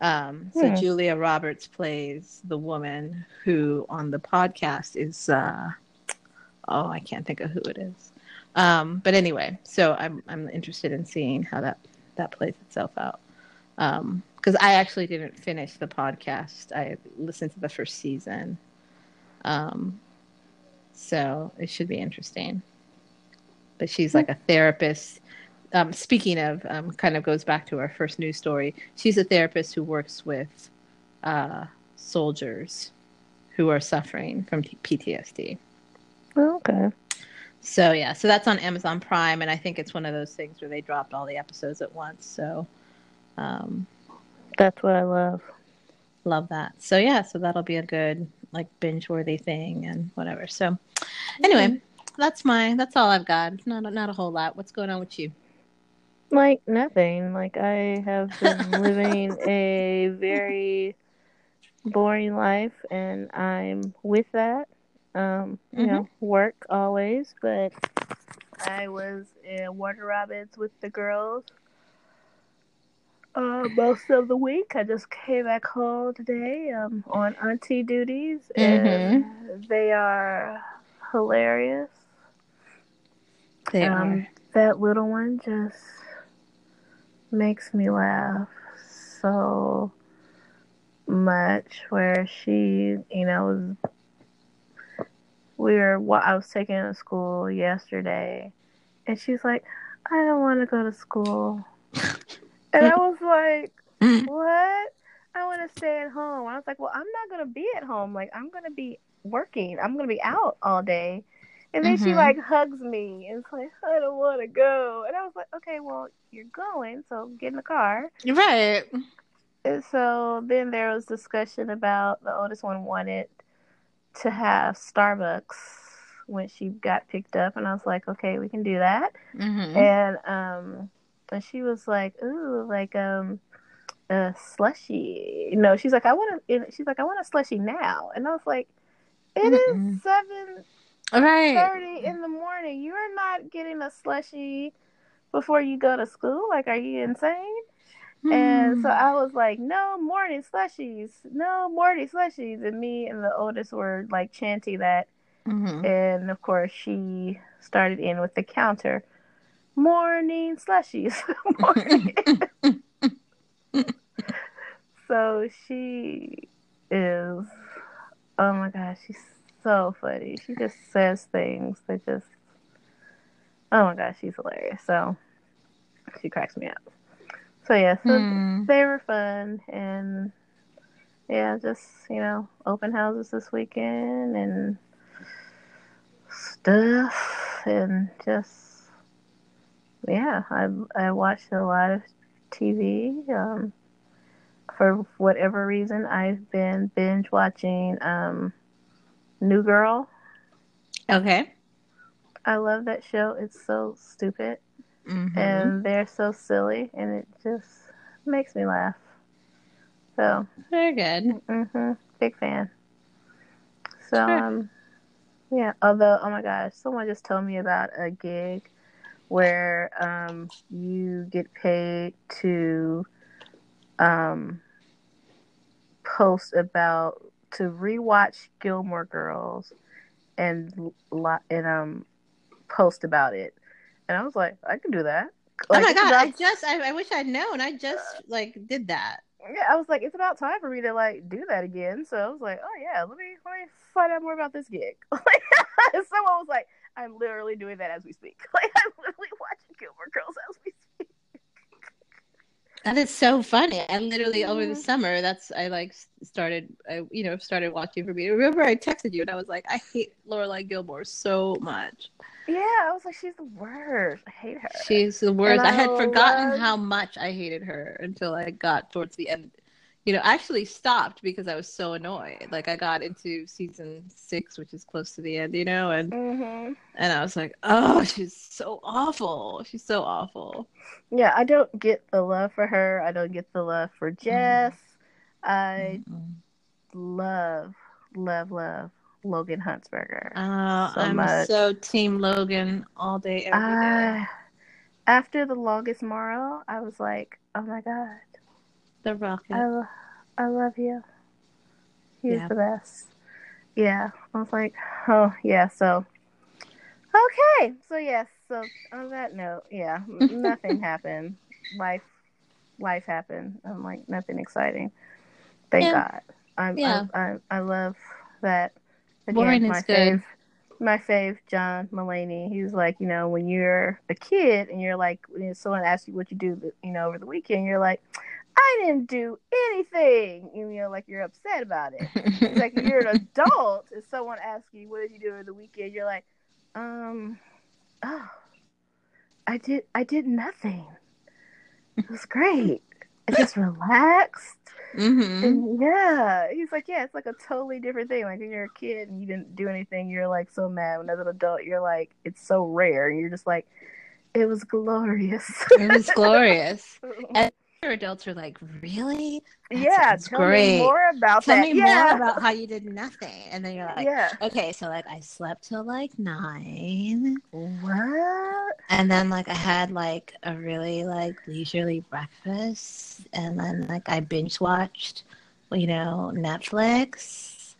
Speaker 1: um, so
Speaker 3: Hmm.
Speaker 1: Julia Roberts plays the woman who on the podcast is uh, oh I can't think of who it is. Um, but anyway, so I'm I'm interested in seeing how that that plays itself out. Because I actually didn't finish the podcast. I listened to the first season. Um, so it should be interesting. But she's like a therapist um, speaking of, um, kind of goes back to our first news story. She's a therapist who works with uh, soldiers who are suffering from PTSD.
Speaker 3: Okay.
Speaker 1: So yeah, so that's on Amazon Prime, and I think it's one of those things where they dropped all the episodes at once. So um,
Speaker 3: That's what I love.
Speaker 1: love that. So yeah, so that'll be a good like binge worthy thing and whatever. So anyway, that's my that's all I've got. Not not a whole lot. What's going on with you?
Speaker 3: Like nothing. Like I have been <laughs> living a very boring life, and I'm with that. Um, you
Speaker 1: Mhm.
Speaker 3: know, work always, but I was in Water Rapids with the girls uh, most of the week. I just came back home today um, on auntie duties, and they are hilarious.
Speaker 1: They
Speaker 3: Um,
Speaker 1: are.
Speaker 3: That little one just makes me laugh so much. Where she, you know, was we were. wa- I was taking to school yesterday, and she's like, "I don't want to go to school," and I was like, <laughs> "What? I want to stay at home." I was like, "Well, I'm not gonna be at home. Like, I'm gonna be working. I'm gonna be out all day." And then she
Speaker 1: Mhm.
Speaker 3: like hugs me and is like, "I don't want to go." And I was like, "Okay, well, you're going, so get in the car."
Speaker 1: Right.
Speaker 3: And so then there was discussion about the oldest one wanted to have Starbucks when she got picked up, and I was like, "Okay, we can do that."
Speaker 1: Mm-hmm.
Speaker 3: And um, and she was like, "Ooh, like um." A slushy, you know. She's like, I want to. She's like, I want a slushy now, and I was like, "It is
Speaker 1: Mm-mm.
Speaker 3: seven
Speaker 1: Right.
Speaker 3: thirty in the morning. You are not getting a slushy before you go to school. Like, are you insane? And
Speaker 1: Hmm.
Speaker 3: so I was like, no morning slushies, no morning slushies. And me and the oldest were like chanting that.
Speaker 1: Mhm.
Speaker 3: And of course, she started in with the counter, morning slushies. <laughs> morning. so she is, oh my gosh, she's so funny. She just says things that just, oh my gosh, she's hilarious. So she cracks me up. So yeah, so
Speaker 1: Hmm.
Speaker 3: they were fun and yeah, just you know, open houses this weekend and stuff and just yeah, I I watched a lot of TV. Um, for whatever reason, I've been binge watching um, New Girl.
Speaker 1: Okay.
Speaker 3: I love that show. It's so stupid
Speaker 1: Mhm.
Speaker 3: and they're so silly, and it just makes me laugh. So
Speaker 1: Very good.
Speaker 3: hmm Big fan. So,
Speaker 1: Sure.
Speaker 3: um, yeah. Although, oh my gosh, someone just told me about a gig where um you get paid to um post about to rewatch Gilmore Girls and and um post about it, and I was like, I can do that.
Speaker 1: oh my god!
Speaker 3: about-
Speaker 1: I just I, I wish I'd known. I just like did that.
Speaker 3: yeah, I was like, it's about time for me to like do that again. So I was like, oh yeah, let me let me find out more about this gig. <laughs> Like, <laughs> someone was like, I'm literally doing that as we speak. <laughs> Like I'm literally watching Gilmore Girls as we speak.
Speaker 1: That is so funny. I literally over the
Speaker 3: Mhm.
Speaker 1: summer, that's I like started. I you know started watching for me. Remember, I texted you and I was like, I hate Lorelai Gilmore so much.
Speaker 3: Yeah, I was like, she's the worst. I hate her.
Speaker 1: She's the worst.
Speaker 3: And
Speaker 1: I had forgotten
Speaker 3: love-
Speaker 1: how much I hated her until I got towards the end. You know, I actually stopped because I was so annoyed. Like I got into season six, which is close to the end, you know, and
Speaker 3: hmm
Speaker 1: and I was like, oh, she's so awful. She's so awful.
Speaker 3: Yeah, I don't get the love for her. I don't get the love for Jess. I
Speaker 1: Mm-mm.
Speaker 3: love, love, love Logan Huntzberger.
Speaker 1: Oh,
Speaker 3: so
Speaker 1: I'm
Speaker 3: much.
Speaker 1: so Team Logan all day, every day.
Speaker 3: I, after the longest morrow, I was like, oh my god.
Speaker 1: the rocket.
Speaker 3: I, lo- I love you. He's
Speaker 1: Yeah.
Speaker 3: the best. Yeah. I was like, oh, yeah. So, okay. So, yes. So, on that note, yeah, <laughs> nothing happened. Life, life happened. I'm like, nothing exciting. Thank
Speaker 1: Yeah.
Speaker 3: God. I'm,
Speaker 1: Yeah.
Speaker 3: I, I, I love that. Again,
Speaker 1: Boring is
Speaker 3: my
Speaker 1: good.
Speaker 3: fave, my fave, John Mulaney. He's like, you know, when you're a kid and you're like, when someone asks you what you do, you know, over the weekend, you're like, I didn't do anything. You know, like you're upset about it. It's like you're an <laughs> adult and someone asks you, what did you do over the weekend? You're like, um, oh, I did, I did nothing. It was great. Just relaxed.
Speaker 1: hmm
Speaker 3: yeah, he's like, yeah, it's like a totally different thing. Like when you're a kid and you didn't do anything, you're like so mad. When as an adult, you're like, it's so rare. And you're just like, it was glorious.
Speaker 1: It was <laughs> glorious. And <laughs> adults are like, really? That
Speaker 3: yeah, tell
Speaker 1: great.
Speaker 3: me more about
Speaker 1: Tell
Speaker 3: that.
Speaker 1: me
Speaker 3: yeah.
Speaker 1: more about how you did nothing. And then you're like,
Speaker 3: yeah.
Speaker 1: okay, so like I slept till like nine.
Speaker 3: What?
Speaker 1: And then like I had like a really like leisurely breakfast. And then like I binge watched, you know, Netflix.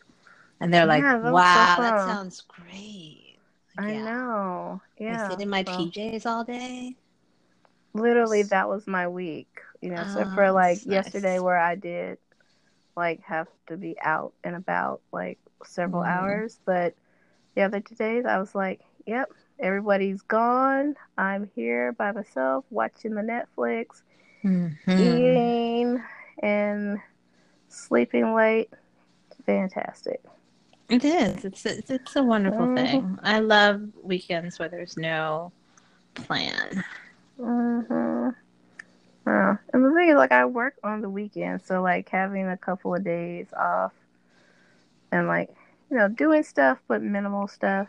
Speaker 1: And they're like,
Speaker 3: Yeah, that was so
Speaker 1: wow, that sounds great.
Speaker 3: I
Speaker 1: Yeah.
Speaker 3: know. Yeah.
Speaker 1: I sit in my
Speaker 3: well,
Speaker 1: PJs all day.
Speaker 3: Literally, that was my week. You know, except
Speaker 1: Oh,
Speaker 3: for like yesterday
Speaker 1: nice.
Speaker 3: where I did like have to be out and about like several
Speaker 1: Mhm.
Speaker 3: hours. But the other two days, I was like, yep, everybody's gone. I'm here by myself watching the Netflix,
Speaker 1: Mhm.
Speaker 3: eating, and sleeping late. Fantastic.
Speaker 1: It is. It's it's, it's a wonderful
Speaker 3: Mhm.
Speaker 1: thing. I love weekends where there's no plan.
Speaker 3: Mm-hmm. Yeah. And the thing is, like, I work on the weekend, so like having a couple of days off and like you know doing stuff but minimal stuff.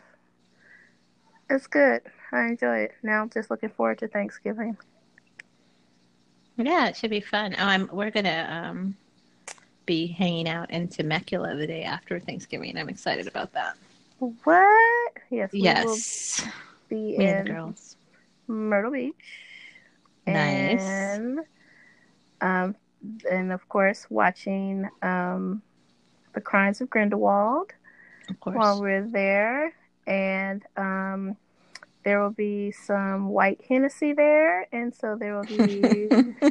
Speaker 3: It's good. I enjoy it. Now I'm just looking forward to Thanksgiving.
Speaker 1: Yeah, it should be fun. Oh, I'm we're gonna um be hanging out in Temecula the day after Thanksgiving. I'm excited about that.
Speaker 3: What? Yes. We
Speaker 1: Yes,
Speaker 3: will be
Speaker 1: me
Speaker 3: in
Speaker 1: girls.
Speaker 3: Myrtle Beach.
Speaker 1: Nice.
Speaker 3: And um, and of course watching um, the Crimes of Grindelwald.
Speaker 1: Of course.
Speaker 3: while we're there, and um, there will be some white Hennessy there, and so there will be <laughs>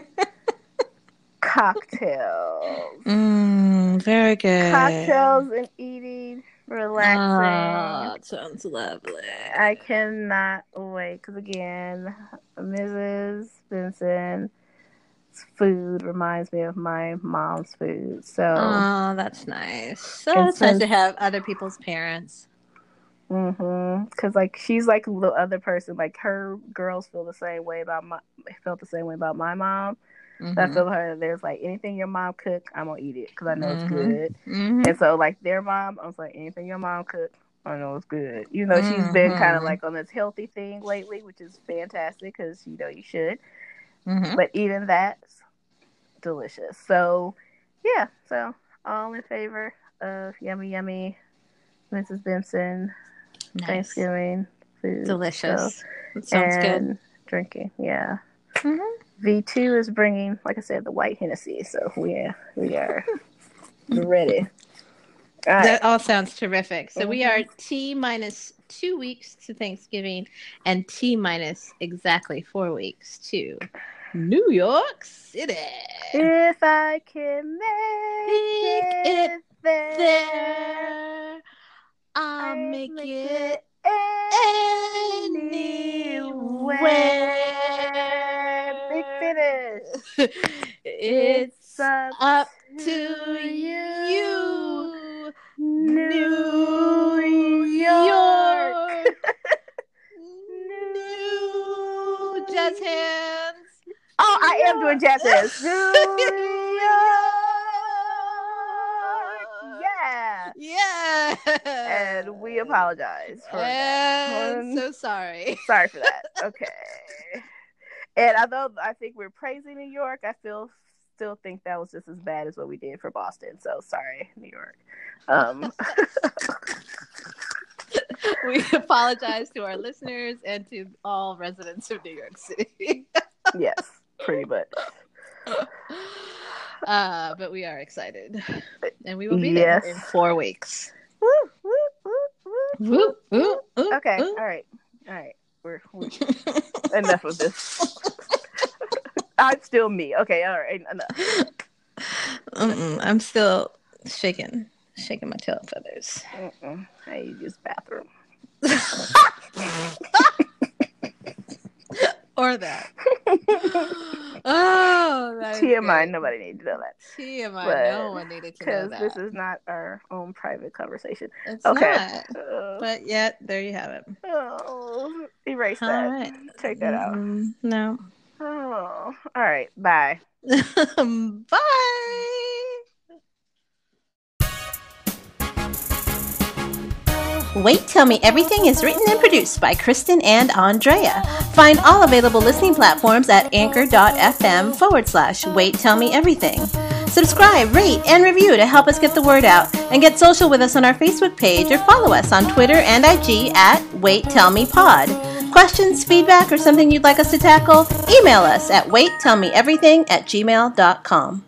Speaker 3: cocktails,
Speaker 1: mm, very good.
Speaker 3: cocktails and eating, relaxing.
Speaker 1: Oh, sounds lovely.
Speaker 3: I cannot wait because again, Mrs. Benson's food reminds me of my mom's food. So,
Speaker 1: Oh, that's nice. So it's nice to have other people's parents.
Speaker 3: mhm, because like she's like the other person. Like her girls feel the same way about my felt the same way about my mom. Mm-hmm. So I
Speaker 1: mm-hmm.
Speaker 3: told her there's like anything your mom cook, I'm gonna eat it because I know mm-hmm.
Speaker 1: it's
Speaker 3: good.
Speaker 1: Mm-hmm.
Speaker 3: And so like their mom, I was like anything your mom cook, I know it's good. You know she's been mm-hmm. kind of like on this healthy thing lately, which is fantastic because you know you should.
Speaker 1: Mm-hmm.
Speaker 3: But even that's delicious. So yeah, so all in favor of yummy yummy, Mrs. Benson
Speaker 1: nice.
Speaker 3: Thanksgiving food,
Speaker 1: delicious.
Speaker 3: So,
Speaker 1: sounds
Speaker 3: good. Drinking, yeah. Mm-hmm. V2 is bringing, like I said, the white Hennessy. So we are, we are <laughs> ready. All right.
Speaker 1: That all sounds terrific. So mm-hmm.
Speaker 3: we
Speaker 1: are mm-hmm. T minus two weeks to Thanksgiving and T minus exactly four weeks to New York City.
Speaker 3: If I can make,
Speaker 1: make
Speaker 3: it,
Speaker 1: it,
Speaker 3: there,
Speaker 1: there I'll,
Speaker 3: I'll
Speaker 1: make,
Speaker 3: make
Speaker 1: it,
Speaker 3: it
Speaker 1: anywhere.
Speaker 3: anywhere. <laughs>
Speaker 1: It's
Speaker 3: up,
Speaker 1: up to you,
Speaker 3: New
Speaker 1: New
Speaker 3: York. <laughs>
Speaker 1: New jazz hands.
Speaker 3: Oh, I am doing jazz hands. New York. Yeah.
Speaker 1: Yeah.
Speaker 3: And we apologize for that.
Speaker 1: And <laughs> so sorry.
Speaker 3: Sorry for that. Okay. And although I think we're praising New York, I feel still think that was just as bad as what we did for Boston. So sorry, New York. Um, <laughs>
Speaker 1: we apologize to our listeners and to all residents of New York City. <laughs>
Speaker 3: yes, pretty much. <laughs>
Speaker 1: Uh, but we are excited. And we will be there in four weeks.
Speaker 3: Woo, woo, woo, woo.
Speaker 1: Woo, woo, woo,
Speaker 3: Okay,
Speaker 1: woo.
Speaker 3: all right, all right. We're, we're <laughs> enough of this. <laughs> I'm still me. Okay, all right, enough.
Speaker 1: Mm-mm, I'm still shaking, shaking my tail feathers.
Speaker 3: Mm-mm. I use bathroom. <laughs>
Speaker 1: or that. <laughs> Oh, that
Speaker 3: TMI. Nobody needs to know that
Speaker 1: TMI.
Speaker 3: But-
Speaker 1: no one needed to know
Speaker 3: because
Speaker 1: that.
Speaker 3: this is not our own private conversation.
Speaker 1: it's
Speaker 3: okay.
Speaker 1: not.
Speaker 3: Uh,
Speaker 1: But yet, there you have it.
Speaker 3: oh, erase
Speaker 1: All
Speaker 3: that.
Speaker 1: right.
Speaker 3: Take that out.
Speaker 1: Mm, No.
Speaker 3: Oh, all right. Bye. <laughs>
Speaker 1: Bye. Wait Tell Me Everything is written and produced by Kristen and Andrea. Find all available listening platforms at anchor.fm forward slash Wait Tell Me Everything. Subscribe, rate, and review to help us get the word out, and get social with us on our Facebook page or follow us on Twitter and IG at Wait Tell Me Pod. Questions, feedback, or something you'd like us to tackle? Email us at waittellmeeverything at gmail.com.